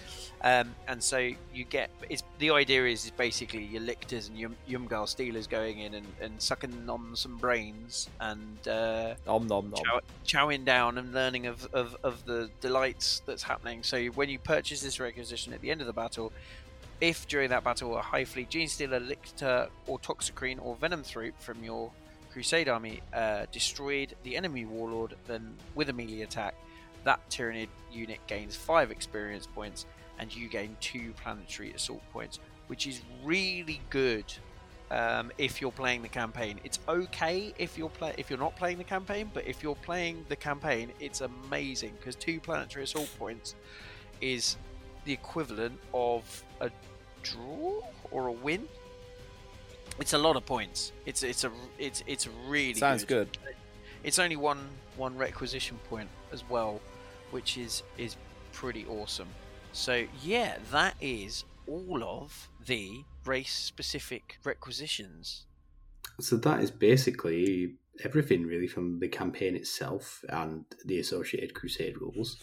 Um, and so you get it's the idea is, is basically your lictors and your Yumgal stealers going in and, and sucking on some brains and uh, Om nom nom. chow, chowing down and learning of, of, of the delights that's happening. So when you purchase this requisition at the end of the battle, if during that battle a hive fleet Genestealer, lictor, or toxicrene or Venomthrope from your Crusade army uh, destroyed the enemy warlord, then with a melee attack, that Tyranid unit gains five experience points, and you gain two planetary assault points, which is really good um, if you're playing the campaign. It's okay if you're play if you're not playing the campaign, but if you're playing the campaign, it's amazing because two planetary assault points is the equivalent of a draw or a win. It's a lot of points. It's it's a it's it's really Sounds good. It's only one one requisition point as well, which is is pretty awesome. So yeah, that is all of the race specific requisitions. So that is basically everything really from the campaign itself and the associated crusade rules.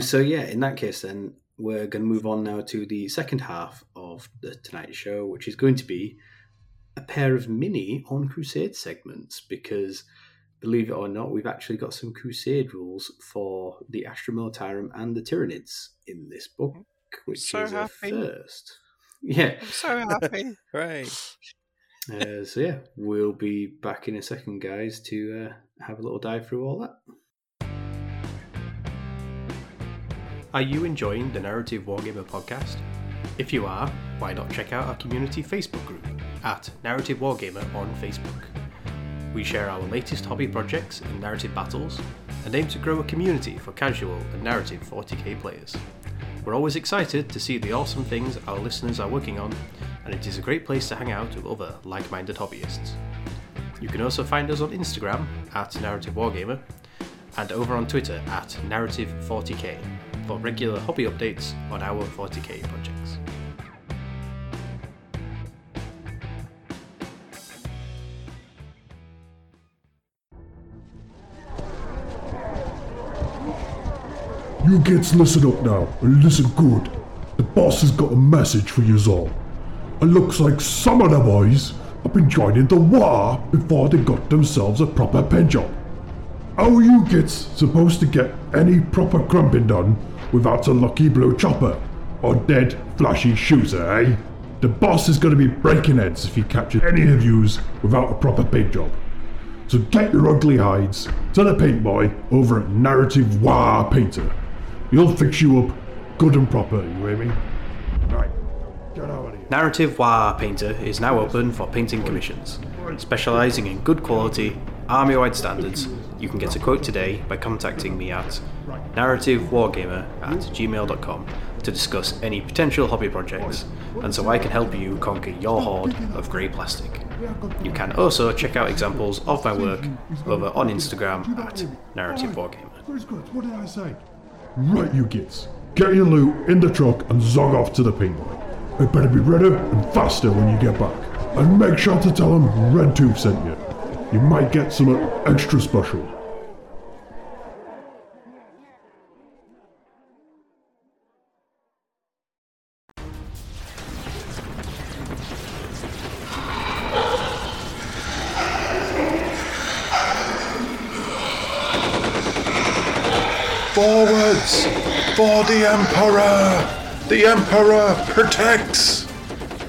So yeah, in that case then we're going to move on now to the second half of the Tonight Show, which is going to be a pair of mini on Crusade segments because, believe it or not, we've actually got some Crusade rules for the Astra Militarum and the Tyranids in this book, which So is happy. a first. Yeah. I'm so happy. (laughs) Right. Uh, so yeah, we'll be back in a second, guys, to uh, have a little dive through all that. Are you enjoying the Narrative Wargamer podcast? If you are, why not check out our community Facebook group at Narrative Wargamer on Facebook. We share our latest hobby projects and narrative battles and aim to grow a community for casual and narrative 40k players. We're always excited to see the awesome things our listeners are working on, and it is a great place to hang out with other like minded hobbyists. You can also find us on Instagram at Narrative Wargamer and over on Twitter at Narrative40k for regular hobby updates on our 40k projects. You kids listen up now, and listen good. The boss has got a message for you all. It looks like some of the boys have been joining the war before they got themselves a proper pen job. How you kids supposed to get any proper crumping done without a lucky blue chopper or dead flashy shooter, eh? The boss is going to be breaking heads if he captures any of yous without a proper paint job. So get your ugly hides to the paint boy over at Narrative War Painter. He'll fix you up good and proper, you hear me? Right, get out of here. Narrative War Painter is now open for painting commissions. Specialising in good quality, army wide standards, you can get a quote today by contacting me at narrativewargamer at gmail.com to discuss any potential hobby projects and so I can help you conquer your hoard of grey plastic. You can also check out examples of my work over on Instagram at Narrative Wargamer. Where's good? What did I say? Right, you kids. Get your loot in the truck and zog off to the boy. It better be redder and faster when you get back. And make sure to tell them Red Tooth sent you. You might get some extra special. Emperor! The Emperor protects!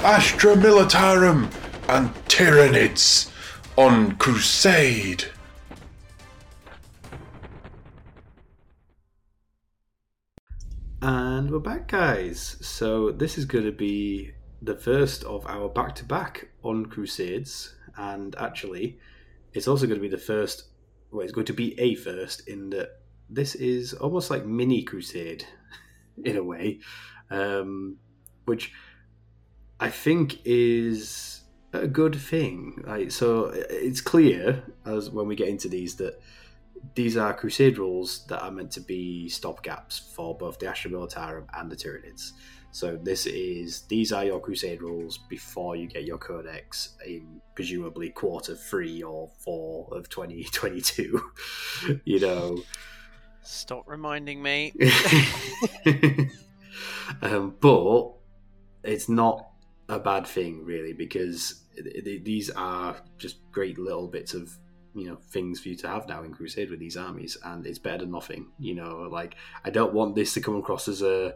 Astra Militarum and Tyranids on crusade! And we're back, guys. So this is going to be the first of our back-to-back on Crusades, and actually, it's also going to be the first. Well, it's going to be a first in that this is almost like mini Crusade, (laughs) in a way, um, which I think is a good thing. Like, so it's clear as when we get into these that these are crusade rules that are meant to be stopgaps for both the Astra Militarum and the Tyranids. So this is these are your crusade rules before you get your codex in presumably quarter three or four of 2022. (laughs) you know, Stop reminding me. (laughs) (laughs) um, but it's not a bad thing really because th- th- these are just great little bits of you know things for you to have now in crusade with these armies and it's better than nothing you know like i don't want this to come across as a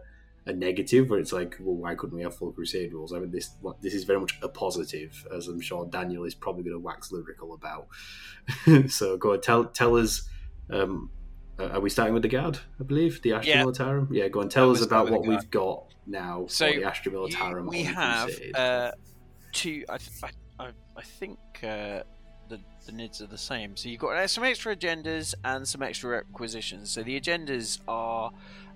a negative where it's like, well, why couldn't we have full crusade rules? I mean, this this is very much a positive, as I'm sure Daniel is probably going to wax lyrical about. (laughs) so go on, tell tell us. Um, uh, are we starting with the guard? I believe the Astra Yeah. Militarum. Yeah, go and tell us about what we've got now So, for the Astra Militarum. we have uh, two. I, I, I think uh, the the nids are the same. So you've got uh, some extra agendas and some extra requisitions. So the agendas are.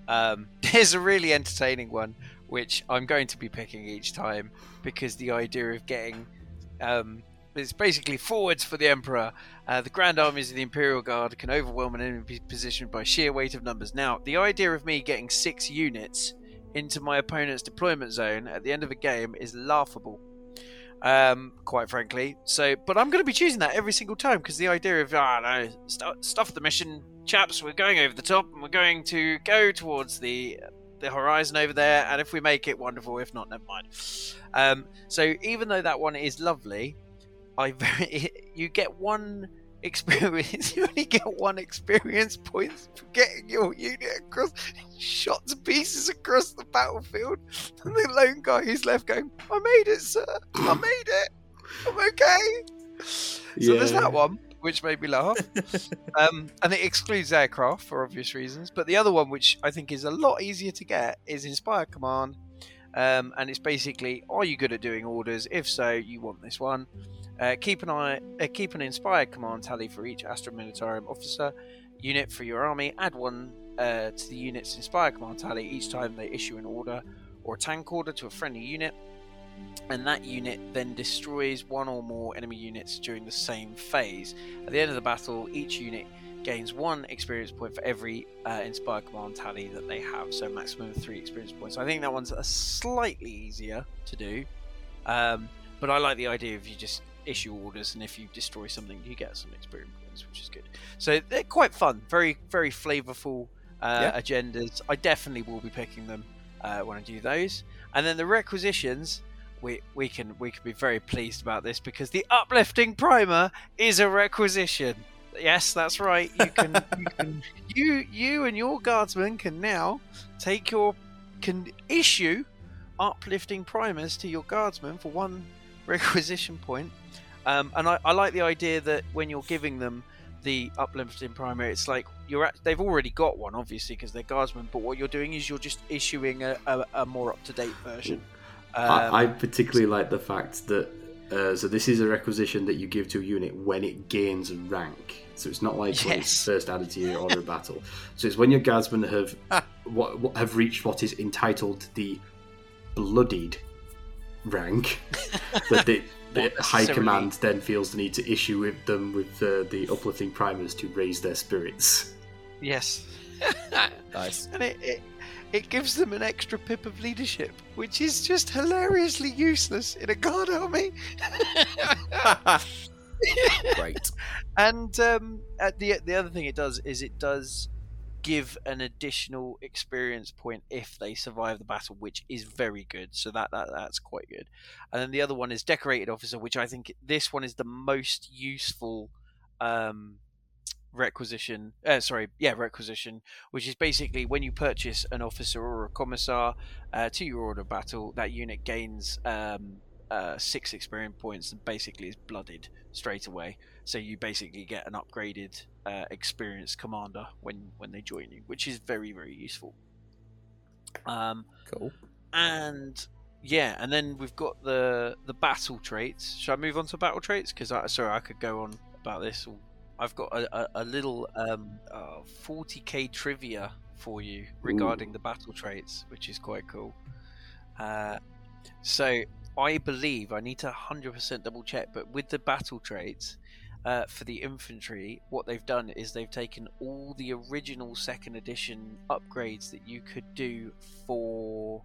Um, (laughs) there's a really entertaining one which I'm going to be picking each time because the idea of getting um, it's basically forwards for the Emperor. Uh, the Grand Armies of the Imperial Guard can overwhelm an enemy position by sheer weight of numbers. Now, the idea of me getting six units into my opponent's deployment zone at the end of a game is laughable. Um, quite frankly. So, but I'm going to be choosing that every single time because the idea of ah no, st- stuff the mission, chaps. We're going over the top and we're going to go towards the the horizon over there. And if we make it, wonderful. If not, never mind. Um, so even though that one is lovely, I very (laughs) you get one experience. (laughs) You only get one experience points for getting your unit across, shot to pieces across the battlefield. (laughs) And the lone guy who's left going, "I made it, sir. I made it. I'm okay." So there's that one, which made me laugh. um, and it excludes aircraft for obvious reasons. But the other one, which I think is a lot easier to get, is Inspire Command. Um, and it's basically, are you good at doing orders? If so, you want this one. Uh, keep an eye, uh, keep an inspired command tally for each Astra Militarum officer unit for your army. Add one uh, to the unit's inspired command tally each time they issue an order or a tank order to a friendly unit, and that unit then destroys one or more enemy units during the same phase. At the end of the battle, each unit gains one experience point for every uh, inspired command tally that they have, so maximum of three experience points. I think that one's a slightly easier to do, um, but I like the idea of you just issue orders, and if you destroy something, you get some experience points, which is good. So they're quite fun, very very flavorful uh, agendas. I definitely will be picking them uh, when I do those, and then the requisitions. We, we can we can be very pleased about this because the uplifting primer is a requisition. Yes, that's right. You can, you can (laughs) you you and your guardsmen can now take your can issue uplifting primers to your guardsmen for one (laughs) requisition point. Um, and I, I like the idea that when you're giving them the uplifting primer, it's like you're at, they've already got one, obviously, because they're guardsmen. But what you're doing is you're just issuing a, a, a more up to date version. Um, I, I particularly like the fact that uh, so this is a requisition that you give to a unit when it gains rank. So it's not like when it's first added to your order of battle. So it's when your guardsmen have what, what have reached what is entitled the bloodied rank (laughs) that the, the high command then feels the need to issue with them with uh, the uplifting primers to raise their spirits. yes. (laughs) Nice. and it, it it gives them an extra pip of leadership, which is just hilariously useless in a guard army. (laughs) Great. and um, the the other thing it does is it does give an additional experience point if they survive the battle, which is very good. So that, that that's quite good. And then the other one is decorated officer, which I think this one is the most useful um, requisition. Uh, sorry, yeah, requisition, which is basically when you purchase an officer or a commissar uh, to your order of battle, that unit gains. Um, uh, six experience points and basically is blooded straight away. So you basically get an upgraded uh, experienced commander when when they join you, which is very very useful. Um, Cool. and yeah, and then we've got the the battle traits. Should I move on to battle traits? Because I sorry, I could go on about this. I've got a, a, a little um, uh, 40k trivia for you regarding the battle traits, which is quite cool. Uh, so I believe I need to 100% double check, but with the battle traits uh, for the infantry, what they've done is they've taken all the original second edition upgrades that you could do for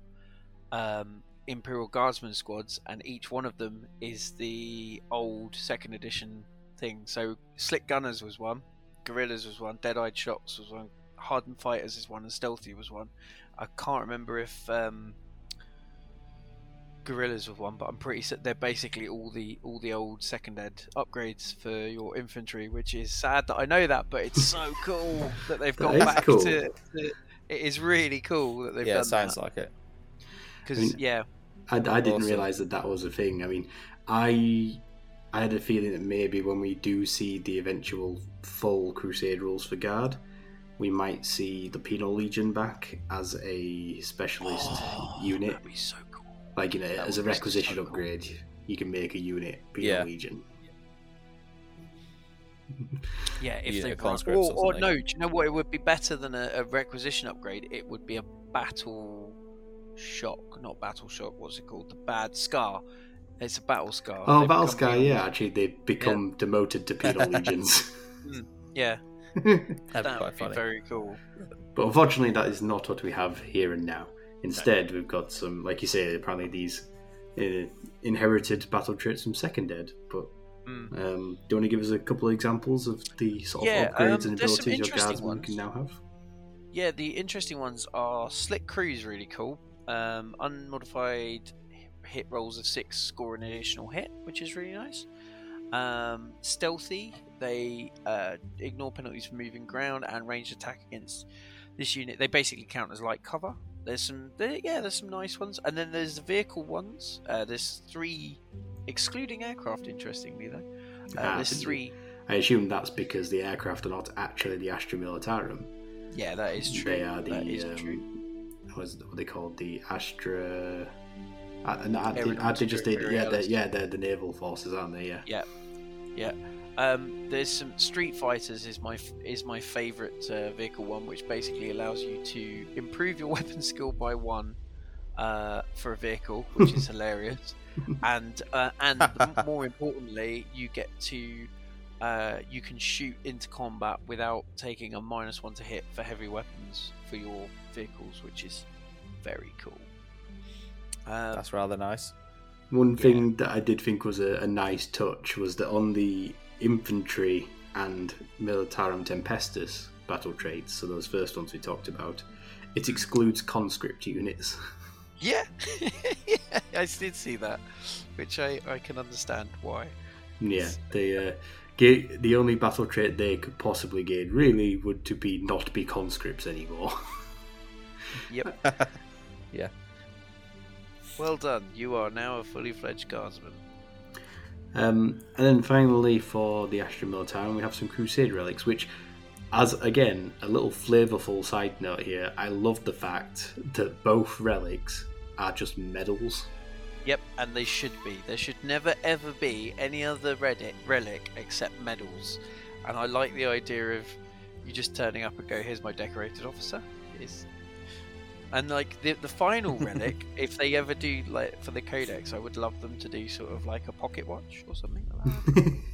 um, Imperial Guardsman squads, and each one of them is the old second edition thing. So Slick Gunners was one, Guerrillas was one, Dead Eyed Shots was one, Hardened Fighters is one, and Stealthy was one. I can't remember if um, Guerrillas was one, but I'm pretty certain they're basically all the all the old second ed upgrades for your infantry, which is sad that I know that, but it's so (laughs) cool that they've gone is back cool. to, to It is really cool that they've yeah, done it sounds that. like it. Because I mean- yeah, I, I didn't Awesome. realize that that was a thing. I mean, I I had a feeling that maybe when we do see the eventual full Crusade rules for Guard, we might see the Penal Legion back as a specialist oh, unit. That'd be so cool. Like you know, that as a requisition so cool. upgrade, you can make a unit Penal Yeah. Legion. Yeah, if Unit they of run, conscripts or, or or no, do you know what? It would be better than a, a requisition upgrade. It would be a battle shock, not battle shock. What's it called? The bad scar. It's a battle scar. Oh, They Battle scar. Sky, penal- yeah, actually, they become demoted to Penal (laughs) Legions. yeah. (laughs) That'd be quite would be funny. very cool. But unfortunately, that is not what we have here and now. Instead, we've got some, like you say, apparently these uh, inherited battle traits from Second Ed. But Mm. um, do you want to give us a couple of examples of the sort of Yeah, upgrades um, and abilities your interesting guardsmen can now have? Yeah, the interesting ones are Slick Crew's really cool. Um, unmodified hit rolls of six score an additional hit, which is really nice. Um, stealthy, they uh, ignore penalties for moving ground and ranged attack against this unit. They basically count as light cover. There's some, there, yeah, there's some nice ones, and then there's the vehicle ones. Uh, there's three, excluding aircraft. Interestingly, though, uh, Ah, there's three. I assume that's because the aircraft are not actually the Astra Militarum. Yeah, that is true. They are the that is um, true. What is what are they called? The Astra. Uh, no, aren't they- Aeronautic aren't they just the, yeah, they're, yeah, they're the naval forces, aren't they? Yeah. Yeah. Um, there's some Street Fighters is my is my favorite uh, vehicle one, which basically allows you to improve your (laughs) weapon skill by one uh, for a vehicle, which is (laughs) hilarious. And uh, and (laughs) more importantly, you get to uh, you can shoot into combat without taking a minus one to hit for heavy weapons for your vehicles, which is very cool. Um, That's rather nice. One thing that I did think was a, a nice touch was that on the infantry and Militarum Tempestus battle traits, so those first ones we talked about, it excludes conscript units. (laughs) Yeah, yeah, (laughs) I did see that, which I, I can understand why. yeah, they uh, ga- the only battle trait they could possibly gain really would to be not be conscripts anymore. (laughs) Yep. Yeah. Well done. You are now a fully fledged guardsman. Um, and then finally, for the Astra Militarum, we have some Crusade relics, which, as again, a little flavourful side note here, I love the fact that both relics are just medals. Yep, and they should be. There should never ever be any other relic, relic except medals. And I like the idea of you just turning up and go, "Here's my decorated officer." Is and like the the final (laughs) relic, if they ever do like for the codex, I would love them to do sort of like a pocket watch or something like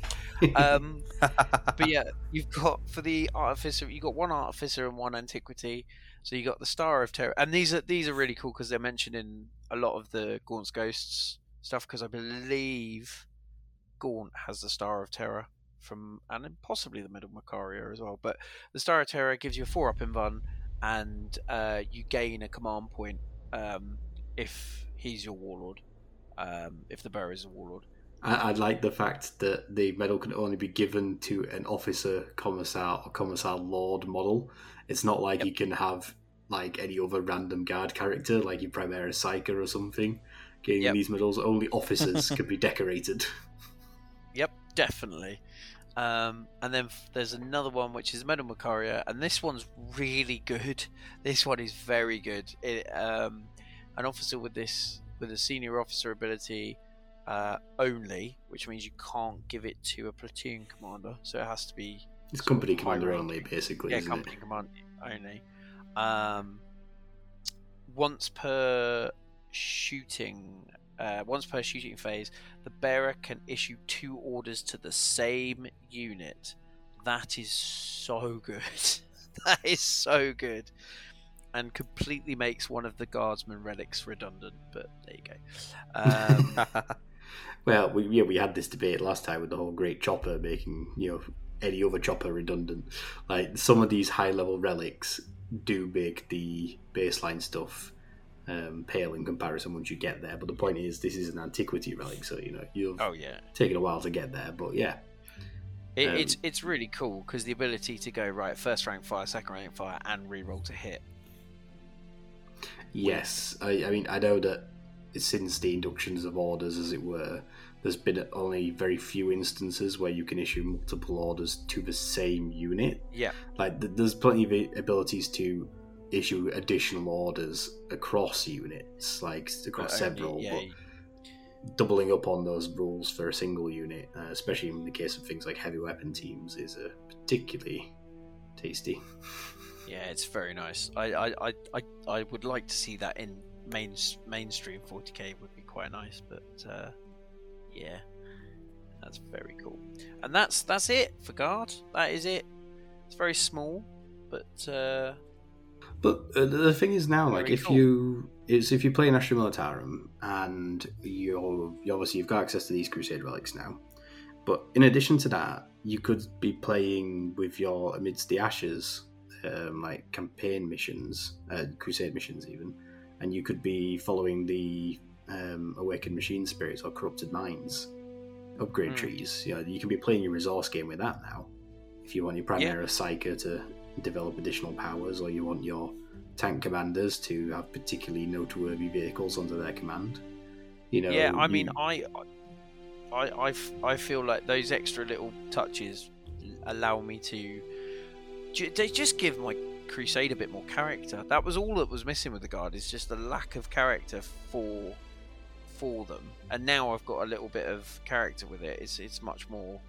that. um, but yeah, you've got for the artificer, you've got one artificer and one antiquity. So you got the Star of Terra, and these are these are really cool because they're mentioned in a lot of the Gaunt's Ghosts stuff. Because I believe Gaunt has the Star of Terra from, and possibly the Medal Macaria as well. But the Star of Terra gives you a four up invuln, and uh, you gain a command point um, if he's your warlord. Um, if the bearer is a warlord. I, I like the fact that the medal can only be given to an officer, commissar, or commissar lord model. It's not like Yep. you can have like any other random guard character, like your Primaris Psyker or something. Getting Yep. these medals, only officers (laughs) can be decorated. Yep, definitely. Um, and then f- there's another one which is Medal Macaria, and this one's really good. (laughs) This one is very good. It, um, an officer with this with a senior officer ability uh, only, which means you can't give it to a platoon commander, so it has to be It's company commander rank. only, basically. yeah, company it? command only. Um, once per shooting, uh, once per shooting phase, the bearer can issue two orders to the same unit. That is so good. (laughs) that is so good, and completely makes one of the guardsman relics redundant. But there you go. Um, (laughs) Well, we, yeah, we had this debate last time with the whole great chopper making you know any other chopper redundant. Like some of these high level relics do make the baseline stuff um, pale in comparison once you get there. But the point is, this is an antiquity relic, so you know you've oh yeah. taken a while to get there. But yeah, It, Um, it's it's really cool because the ability to go right first rank fire, second rank fire, and reroll to hit Yes, I, I mean I know that since the inductions of orders, as it were, there's been only very few instances where you can issue multiple orders to the same unit. Yeah. Like th- there's plenty of abilities to issue additional orders across units, like across only- several. yeah, but doubling up on those rules for a single unit, uh, especially in the case of things like heavy weapon teams, is uh, particularly tasty. Yeah, it's very nice. I, I, I, I, I would like to see that in main mainstream 40k would be quite nice, but uh, yeah, that's very cool. And that's that's it for guard. That is it. It's very small, but uh, But uh, the thing is now, like, Very if cool. you is if you play in Astra Militarum and you're you obviously you've got access to these Crusade relics now, but in addition to that, you could be playing with your amidst the ashes, um, like campaign missions, uh, Crusade missions even, and you could be following the um, awakened machine spirits or corrupted minds upgrade Hmm. trees. You know, you can be playing your resource game with that now. If you want your Primaris Psyker to develop additional powers, or you want your tank commanders to have particularly noteworthy vehicles under their command. You know, yeah, I you- mean, I feel like those extra little touches allow me to. They just give my crusade a bit more character. That was all that was missing with the guard. Is just the lack of character for, for them. And now I've got a little bit of character with it. It's it's much more.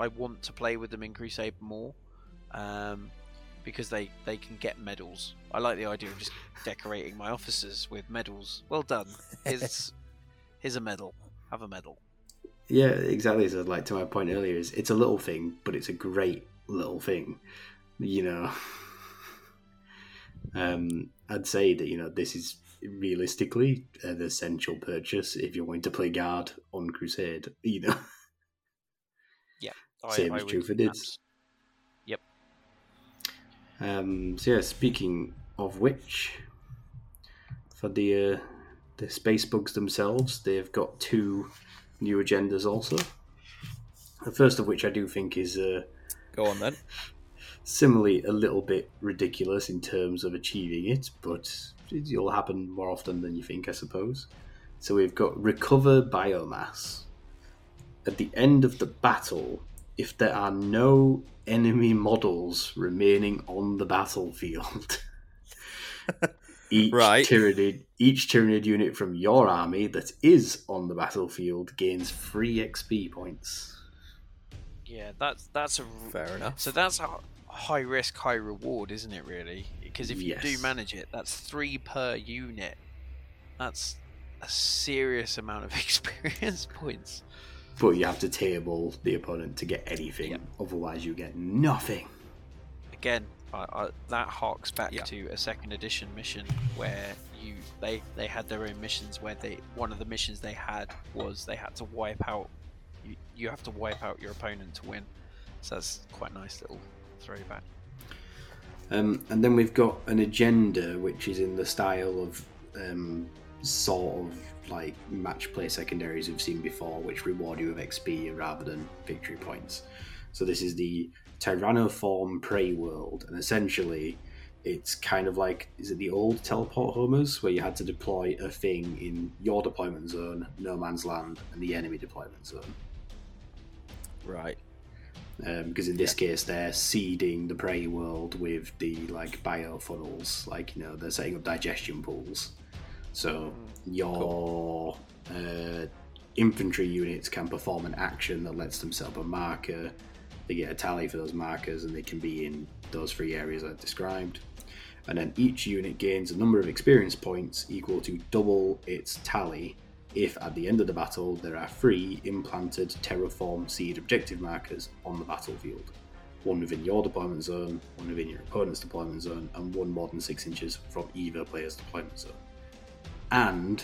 I want to play with them in crusade more. Um, because they, they can get medals. I like the idea of just decorating my officers with medals. Well done. Here's, (laughs) here's a medal. Have a medal. Yeah, exactly. So, like to my point earlier, is it's a little thing, but it's a great little thing. You know, (laughs) um, I'd say that you know this is realistically an essential purchase if you're going to play guard on Crusade. You know, I, Same I is would true for Nids. Um, so yeah, speaking of which, for the uh, the space bugs themselves, they've got two new agendas also. The first of which I do think is uh, Go on then. similarly a little bit ridiculous in terms of achieving it, but it'll happen more often than you think, I suppose. So we've got recover biomass. At the end of the battle, if there are no enemy models remaining on the battlefield, (laughs) each Right. Tyranid, each Tyranid unit from your army that is on the battlefield gains free XP points. Yeah, that's that's a Fair enough. so that's a high risk, high reward, isn't it? Really, because if you do manage it, that's three per unit. That's a serious amount of (laughs) experience points. But you have to table the opponent to get anything, Yep. otherwise you get nothing. Again, I, I, that harks back Yeah. to a second edition mission where you they they had their own missions where they one of the missions they had was they had to wipe out you, you have to wipe out your opponent to win. So that's quite a nice little throwback. Um, and then we've got an agenda which is in the style of um, sort of like match play secondaries we've seen before, which reward you with XP rather than victory points. So this is the Tyrannoform Prey World, and essentially it's kind of like is it the old teleport homers where you had to deploy a thing in your deployment zone, no man's land, and the enemy deployment zone. Right. um, because in this case they're seeding the prey world with the like bio funnels like you know they're setting up digestion pools so your uh, infantry units can perform an action that lets them set up a marker. They get a tally for those markers and they can be in those three areas i've described. And then each unit gains a number of experience points equal to double its tally if at the end of the battle there are three implanted terraform seed objective markers on the battlefield. One within your deployment zone, one within your opponent's deployment zone, and one more than six inches from either player's deployment zone. And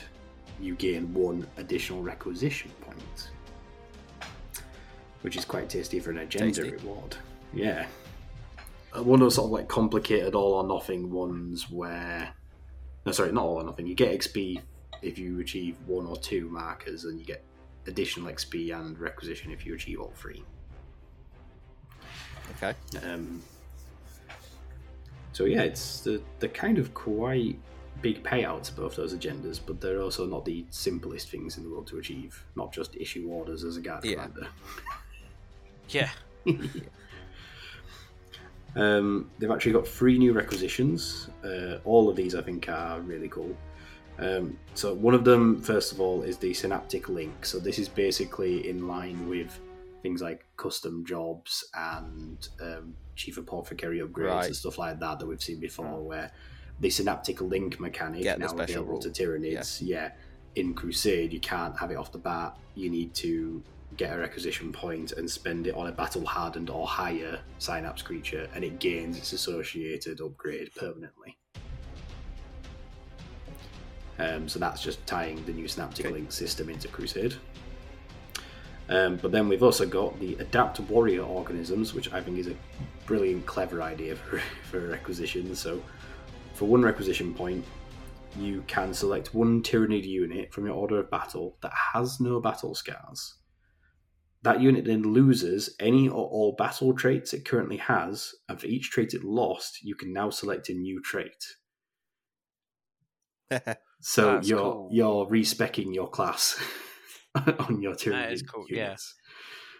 you gain one additional requisition point, which is quite tasty for an agenda Tasty. reward. Yeah. Uh, One of those sort of like complicated all or nothing ones where. No, sorry, not all or nothing. You get XP if you achieve one or two markers, and you get additional XP and requisition if you achieve all three. Okay. Um, so yeah, it's the the kind of quite big payouts both those agendas, but they're also not the simplest things in the world to achieve. Not just issue orders as a guard Yeah. commander. (laughs) Yeah. (laughs) Um, they've actually got three new requisitions. Uh, all of these, I think, are really cool. Um, so one of them, first of all, is the synaptic link. So this is basically in line with things like custom jobs and um, chief of portfolio upgrades Right. and stuff like that that we've seen before, where the synaptic link mechanic Get now available to. Tyranids. Yeah. in Crusade, you can't have it off the bat. You need to get a requisition point and spend it on a battle hardened or higher synapse creature, and it gains its associated upgrade permanently. Um, so that's just tying the new Synaptic Okay. Link system into Crusade. Um, but then we've also got the Adapt Warrior organisms, which I think is a brilliant, clever idea for, (laughs) for requisition. So for one requisition point, you can select one Tyranid unit from your order of battle that has no battle scars. That unit then loses any or all battle traits it currently has, and for each trait it lost, you can now select a new trait. (laughs) So That's you're cool. you're respecking your class (laughs) on your Tyranid That is cool, yeah. units.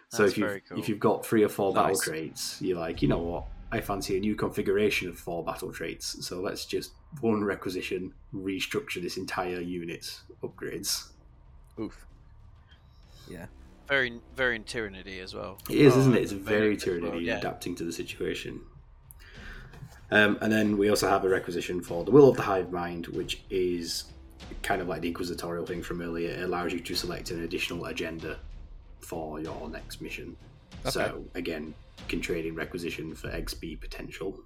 So That's if you've, cool. if you've got three or four battle Nice. traits, you're like, you know what? I fancy a new configuration of four battle traits. So let's just one requisition restructure this entire unit's upgrades. Oof. Yeah. very, very in Tyrannidy as well. It is, Oh, isn't it? It's very good as well, yeah. adapting to the situation. Um, and then we also have a requisition for the Will of the Hive Mind, which is kind of like the inquisitorial thing from earlier. It allows you to select an additional agenda for your next mission. So again, can trade in requisition for XP potential.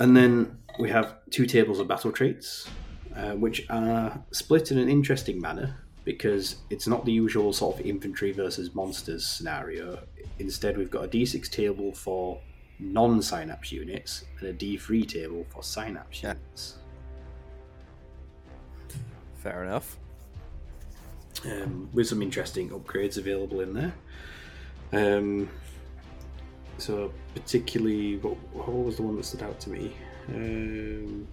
And then we have two tables of battle traits, uh, which are split in an interesting manner because it's not the usual sort of infantry versus monsters scenario. Instead, we've got a d6 table for non synapse units and a d3 table for synapse Yeah. units. Fair enough. Um, with some interesting upgrades available in there. Um, so particularly, what, what was the one that stood out to me? Um,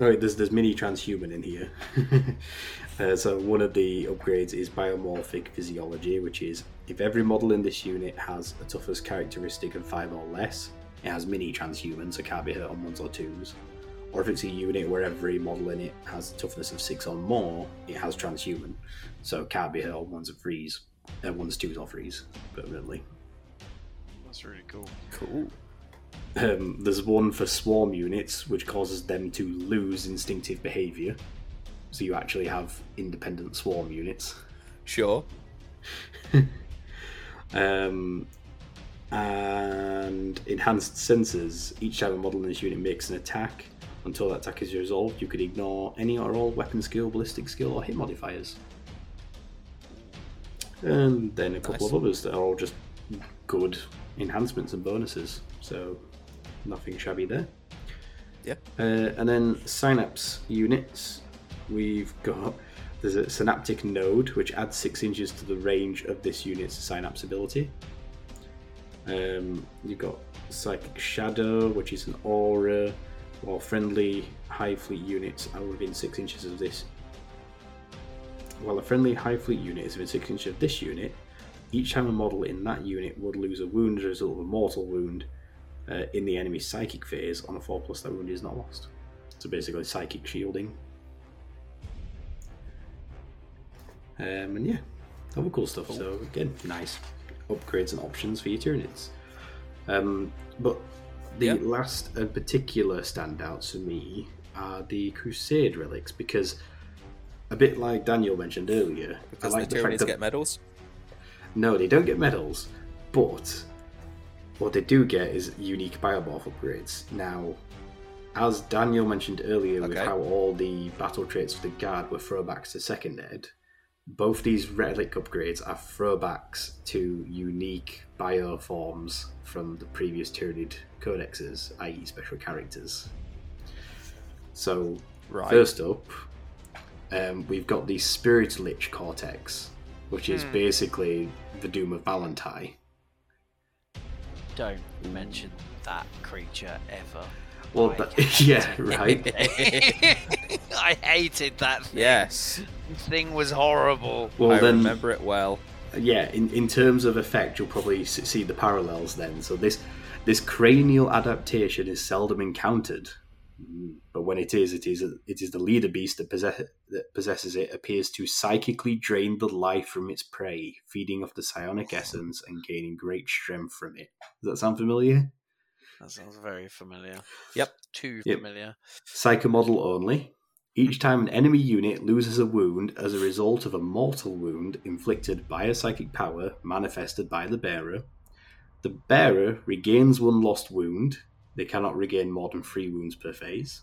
oh, there's there's mini transhuman in here. (laughs) uh, so one of the upgrades is biomorphic physiology, which is if every model in this unit has a toughness characteristic of five or less, it has mini transhuman, so can't be hurt on ones or twos. Or if it's a unit where every model in it has a toughness of six or more, it has transhuman, so can't be hurt on ones and threes, uh, ones, twos, or threes permanently. That's really cool. Cool. Um, there's one for swarm units, which causes them to lose instinctive behavior. So you actually have independent swarm units. Sure. (laughs) Um, and enhanced sensors. Each time a model in this unit makes an attack, until that attack is resolved, you could ignore any or all weapon skill, ballistic skill, or hit modifiers. And then a couple Nice. of others that are all just good enhancements and bonuses. So nothing shabby there. Yeah. Uh, and then synapse units. We've got there's a synaptic node which adds six inches to the range of this unit's synapse ability. Um, you've got psychic shadow, which is an aura, while friendly hive fleet units are within six inches of this. While a friendly hive fleet unit is within six inches of this unit, each time a model in that unit would lose a wound as a result of a mortal wound uh, in the enemy's psychic phase on a 4 plus, that wound is not lost. So basically, psychic shielding. Um, and yeah, other cool stuff. So again, nice upgrades and options for your Tyranids. Um, but the Yeah. last and particular standouts for me are the Crusade relics because a bit like Daniel mentioned earlier, Because like the the, Tyranids that get medals. no, they don't get medals, but what they do get is unique biomorph upgrades. Now, as Daniel mentioned earlier, with how all the battle traits for the guard were throwbacks to second ed, both these relic upgrades are throwbacks to unique bioforms from the previous Tyranid codexes, i.e., special characters. So, Right. First up, um, we've got the Spirit Leech Cortex, which is Hmm. basically the Doom of Malan'tai. Don't mention that creature ever. Well, that, (laughs) yeah, right. (laughs) I hated that thing. yes, thing was horrible. Well, I then, remember it well. yeah, in, in terms of effect, you'll probably see the parallels then. So this this cranial adaptation is seldom encountered, but when it is, it is it is the leader beast that, possess, that possesses it appears to psychically drain the life from its prey, feeding off the psionic essence and gaining great strength from it. Does that sound familiar? That sounds very familiar. Yep. Too Yep. familiar. Psyker model only. Each time an enemy unit loses a wound as a result of a mortal wound inflicted by a psychic power manifested by the bearer, the bearer regains one lost wound. They cannot regain more than three wounds per phase.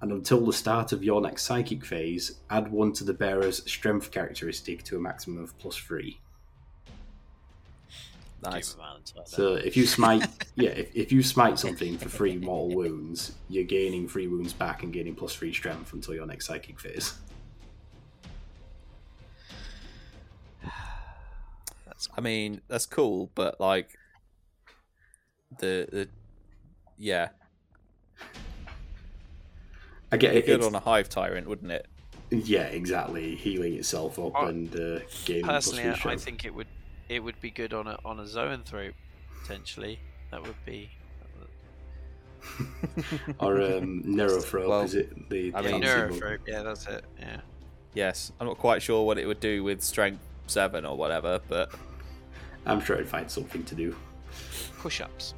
And until the start of your next psychic phase, add one to the bearer's strength characteristic to a maximum of plus three. Nice. Keep it balanced like that. So if you smite, (laughs) yeah, if, if you smite something for three (laughs) mortal wounds, you're gaining three wounds back and gaining plus three strength until your next psychic phase. That's I mean, that's cool, but like the the yeah, I get it. good on a hive tyrant, wouldn't it? Yeah, exactly. Healing itself up I- and uh, gaining plus personally, I, I think it would it would be good on a on a zoanthrope potentially. That would be (laughs) Or um, Neurothrope, Well, is it? The I yeah, mean- fancy neurothrope. Yeah, that's it. Yeah. Yes, I'm not quite sure what it would do with strength seven or whatever, but. I'm sure I'd find something to do. Push-ups.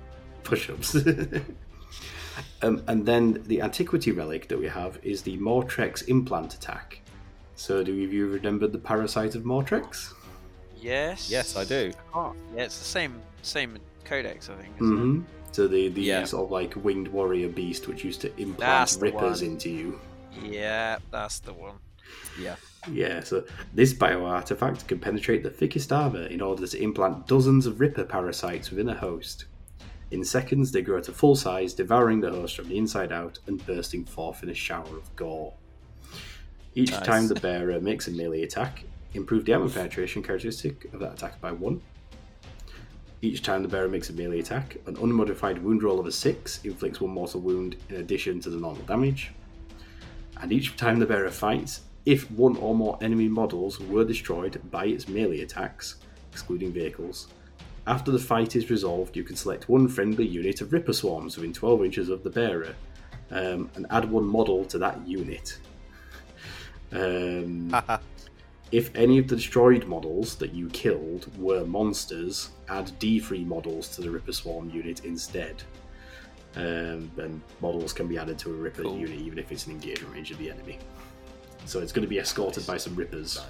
Push-ups. (laughs) um, and then the antiquity relic that we have is the Mortrex implant attack. So do you remember the parasite of Mortrex? Yes. yes, I do. Oh, yeah, it's the same same codex, I think. Isn't hmm So the, the Yeah. sort of like winged warrior beast which used to implant That's rippers into you. Yeah, that's the one. Yeah, Yeah, so this bio artifact can penetrate the thickest armor in order to implant dozens of Ripper parasites within a host. In seconds, they grow to full size, devouring the host from the inside out and bursting forth in a shower of gore. Each Nice. time the bearer makes a melee attack, improve the armor penetration characteristic of that attack by one. Each time the bearer makes a melee attack, an unmodified wound roll of a 6 inflicts one mortal wound in addition to the normal damage. And each time the bearer fights, if one or more enemy models were destroyed by its melee attacks, excluding vehicles, after the fight is resolved, you can select one friendly unit of Ripper Swarms within 12 inches of the bearer um, and add one model to that unit. (laughs) Um, (laughs) if any of the destroyed models that you killed were monsters, add D3 models to the Ripper Swarm unit instead. Um, and models can be added to a Ripper Cool. unit even if it's an engagement range of the enemy. So it's going to be escorted by some Rippers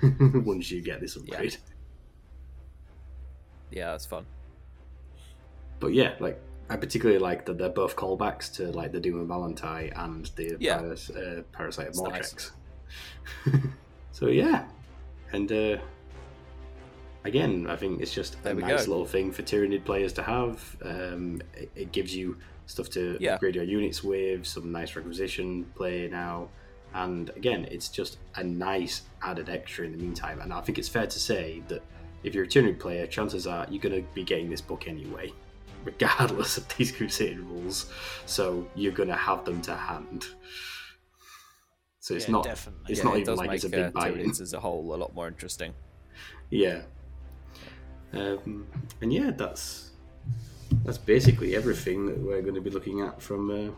(laughs) once you get this upgrade. yeah, that's fun. But yeah, like I particularly like that they're both callbacks to like the Doom of Valentine and the Yeah. Paras- uh, Parasite of It's nice. (laughs) So yeah, and uh, again, I think it's just There a nice go. little thing for Tyranid players to have. Um, it, it gives you stuff to Yeah. upgrade your units with, some nice requisition play now. And again, it's just a nice added extra in the meantime. And I think it's fair to say that if you're a Tyranid player, chances are you're going to be getting this book anyway, (laughs) regardless of these Crusade rules. So you're going to have them to hand. So it's yeah, not definitely. it's yeah, not it even like it's a big uh, buy-in. As a whole a lot more interesting. Yeah. Um, and yeah, that's that's basically everything that we're going to be looking at from uh,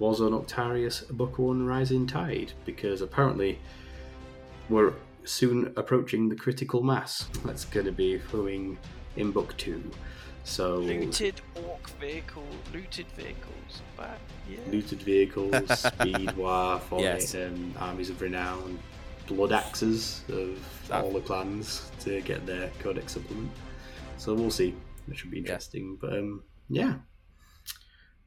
Warzone Octarius Book One Rising Tide, because apparently we're soon approaching the critical mass that's going to be flowing in Book Two. So Looted orc vehicle, looted vehicles. Back. Yeah. looted vehicles, (laughs) speed, war, Yes. um, armies of renown, blood axes of Ah. all the clans to get their codex supplement. So we'll see. That should be interesting. But um, yeah.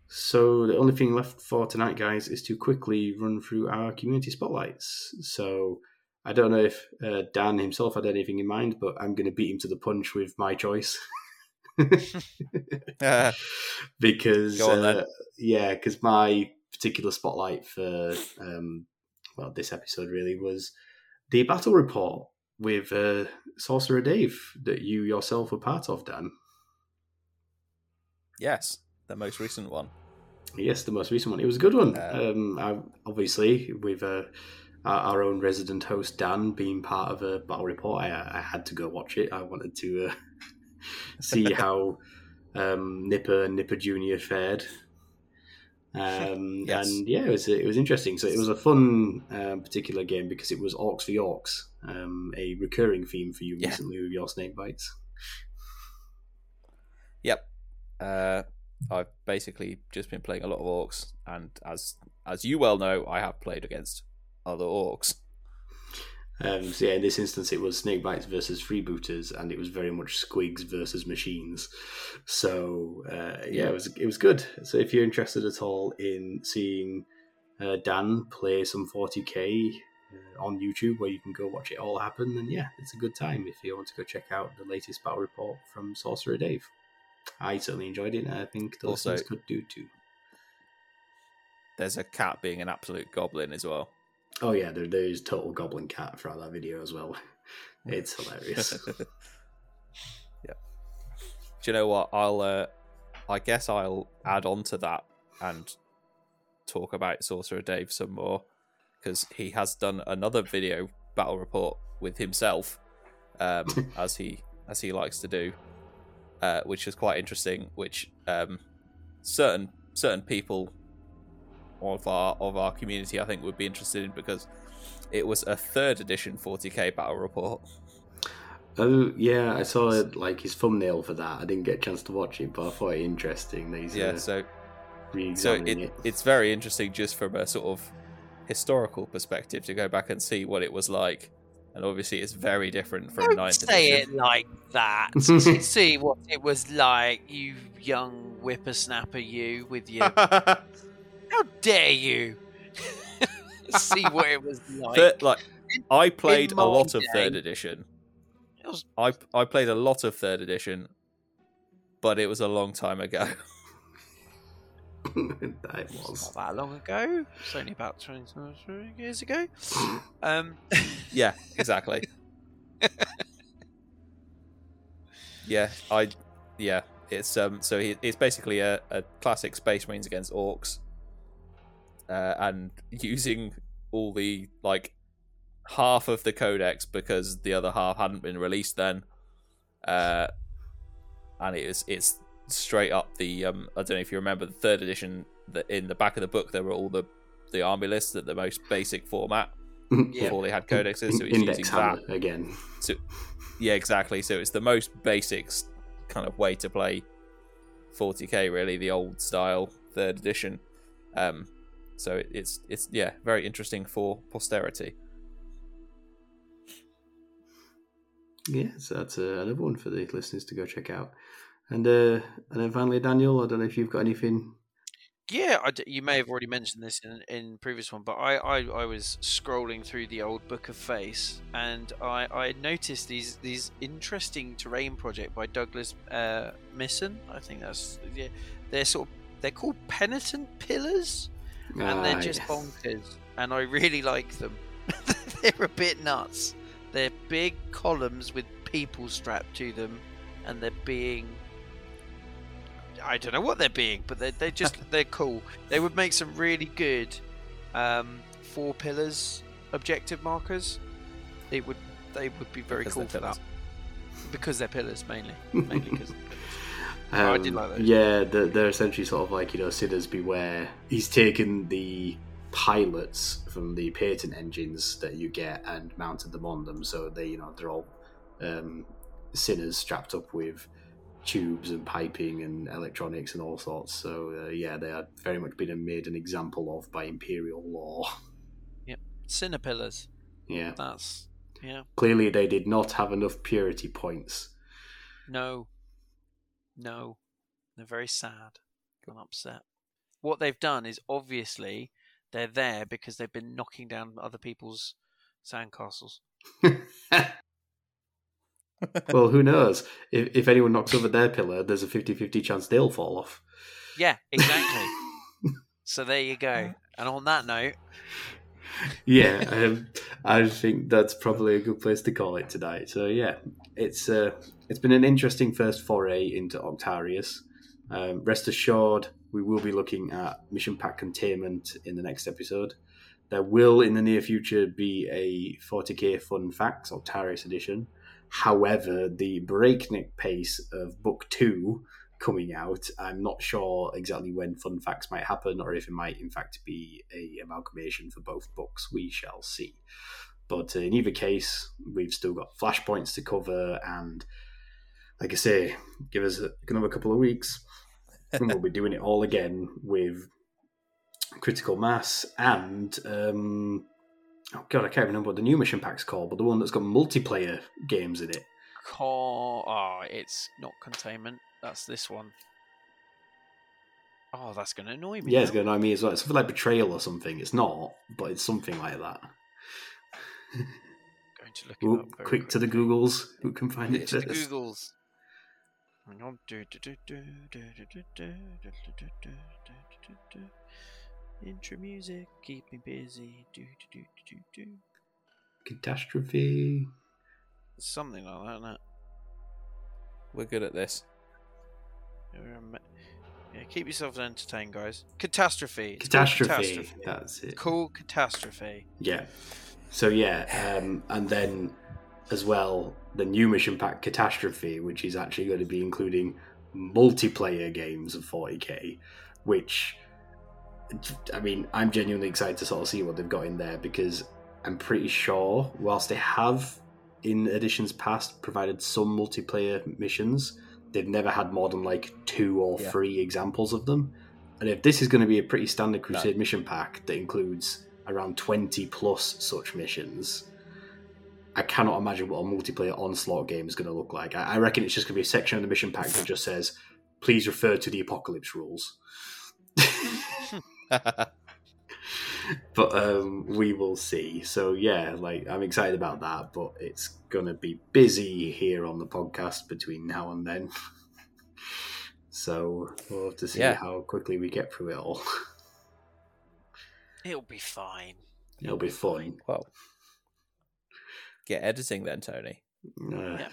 So the only thing left for tonight, guys, is to quickly run through our community spotlights. So I don't know if uh, Dan himself had anything in mind, but I'm going to beat him to the punch with my choice. (laughs) (laughs) because uh, yeah, because my particular spotlight for um, well this episode really was the battle report with uh, Sorcerer Dave that you yourself were part of, Dan. yes, the most recent one. Yes, the most recent one. It was a good one. Uh, um, I, obviously, with uh, our, our own resident host Dan being part of a battle report, I, I had to go watch it. I wanted to uh, (laughs) see (laughs) how um, Nipper and Nipper Junior fared. Um, (laughs) Yes. And yeah, it was it was interesting. So it was a fun um, particular game because it was Orcs for Yorks, um, a recurring theme for you Yeah. recently with your snake bites. Yep. Uh, I've basically just been playing a lot of orcs, and as as you well know, I have played against other orcs. Um, so yeah, in this instance, it was Snakebites versus Freebooters, and it was very much Squigs versus machines. So uh, yeah, Yeah. it was it was good. So if you're interested at all in seeing uh, Dan play some 40k uh, on YouTube, where you can go watch it all happen, then yeah, it's a good time. If you want to go check out the latest battle report from Sorcerer Dave, I certainly enjoyed it, and I think the Also- listeners could do too. There's a cat being an absolute goblin as well. Oh yeah, there, there's total Goblin Cat throughout that video as well. (laughs) It's hilarious. (laughs) yeah. Do you know what? I'll. Uh, I guess I'll add on to that and talk about Sorcerer Dave some more because he has done another video battle report with himself, um, (laughs) as he as he likes to do, uh, which is quite interesting. Which um, certain certain people of our of our community I think would be interested in because it was a third edition 40k battle report. Oh yeah, I saw it, like his thumbnail for that. I didn't get a chance to watch it, but I thought it interesting that he's Yeah, uh, so so re-examining it, it. it's very interesting just from a sort of historical perspective to go back and see what it was like and obviously it's very different from Don't ninth say edition. it like that. (laughs) See- See what it was like, you young whippersnapper, you with your. (laughs) How dare you? (laughs) See what it was (laughs) like. Third- like I played a my lot of day- third edition. Was I I played a lot of third edition, but it was a long time ago. (laughs) that was. not that long ago. It's only about 20 years ago. Um, yeah, exactly. yeah, I yeah, it's um so he, it's basically a, a classic Space Marines against orcs. Uh, and using all the like half of the codex because the other half hadn't been released then. Uh and it is it's straight up the um I don't know if you remember the third edition that in the back of the book there were all the the army lists at the most basic format (laughs) Yeah. before they had codexes so it's Index using that again. yeah, exactly. So it's the most basic kind of way to play 40k, really, the old style third edition. Um, so it, it's it's yeah, very interesting for posterity. Yeah, so that's uh, another one for the listeners to go check out. And uh, and then finally, Daniel, I don't know if you've got anything. yeah, I d you may have already mentioned this in in previous one, but I, I, I was scrolling through the old Book of Face, and I, I noticed these these interesting terrain project by Douglas uh, Misson. I think that's yeah, they're sort of they're called penitent pillars. And they're Ah, just yes. bonkers, and I really like them. (laughs) they're a bit nuts. They're big columns with people strapped to them, and they're being. I don't know what they're being, but they're, they're just (laughs) they're cool. They would make some really good um, four pillars objective markers. They would they would be very Because cool for pillars. that because they're pillars mainly, (laughs) mainly because Oh, I did like those. Um, Yeah, they're, they're essentially sort of like you know, sinners beware. He's taken the pilots from the penitent engines that you get and mounted them on them, so they you know they're all um, sinners strapped up with tubes and piping and electronics and all sorts. So uh, yeah, they are very much been made an example of by imperial law. Yep, sinner pillars. Yeah, That's yeah. clearly they did not have enough purity points. No. No. They're very sad and upset. What they've done is obviously they're there because they've been knocking down other people's sandcastles. (laughs) well, who knows? If, if anyone knocks over their pillar, there's a 50 50 chance they'll fall off. Yeah, exactly. (laughs) so there you go. And on that note, yeah, um, I think that's probably a good place to call it tonight. So yeah, it's uh, it's been an interesting first foray into Octarius. Um, rest assured, we will be looking at mission pack containment in the next episode. There will, in the near future, be a 40k fun facts Octarius edition. However, the breakneck pace of book two coming out, I'm not sure exactly when fun facts might happen, or if it might in fact be a amalgamation for both books. We shall see. But in either case, we've still got flashpoints to cover, and like I say, give us another couple of weeks, and we'll be doing it all again with critical mass and um, oh god, I can't remember what the new mission pack's called, but the one that's got multiplayer games in it. Oh, it's not containment. That's this one. Oh, that's going to annoy me. Yeah, it's going to annoy me as well. It's something like betrayal or something. It's not, but it's something like that. Going to look it Ooh, up. very quick to the Googles. Who can find it To the? Googles. Hang on. Do, do, do, do, do, do, do, do, do, do, do, do, do, do, do. Intro music, keep me busy. Do, do, do, do, do, do. Catastrophe. Something like that, isn't it? We're good at this. You're a ma- Yeah, keep yourselves entertained, guys. Catastrophe. It's called Catastrophe. That's it. Cool catastrophe. Yeah. So yeah, um, and then as well the new mission pack Catastrophe, which is actually going to be including multiplayer games of 40k, which I mean, I'm genuinely excited to sort of see what they've got in there because I'm pretty sure, whilst they have in editions past provided some multiplayer missions, they've never had more than like two or Yeah. three examples of them. And if this is going to be a pretty standard Crusade mission pack that includes around 20 plus such missions, I cannot imagine what a multiplayer onslaught game is going to look like. I, I reckon it's just going to be a section of the mission pack that just says, please refer to the apocalypse rules. (laughs) but um, we will see. So yeah, like I'm excited about that, but it's gonna be busy here on the podcast between now and then. (laughs) so we'll have to see Yeah. how quickly we get through it all. (laughs) It'll be fine. It'll be fine. well, get editing then, Tony. Uh, Yeah.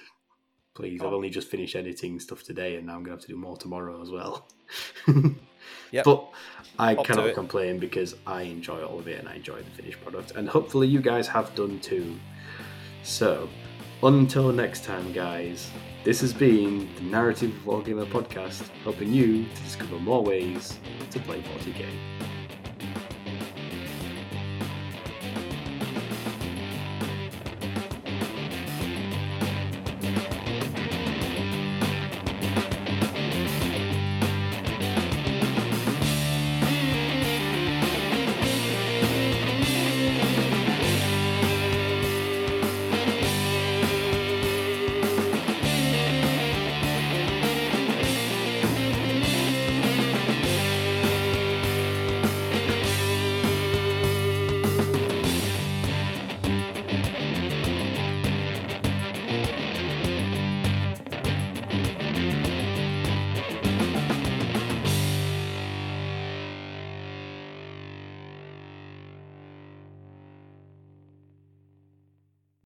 Please. I've only just finished editing stuff today, and now I'm gonna have to do more tomorrow as well. (laughs) Yep. But I Up cannot complain because I enjoy all of it and I enjoy the finished product, and hopefully you guys have done too. So, until next time, guys, this has been the Narrative Wargamer podcast, helping you to discover more ways to play 40k.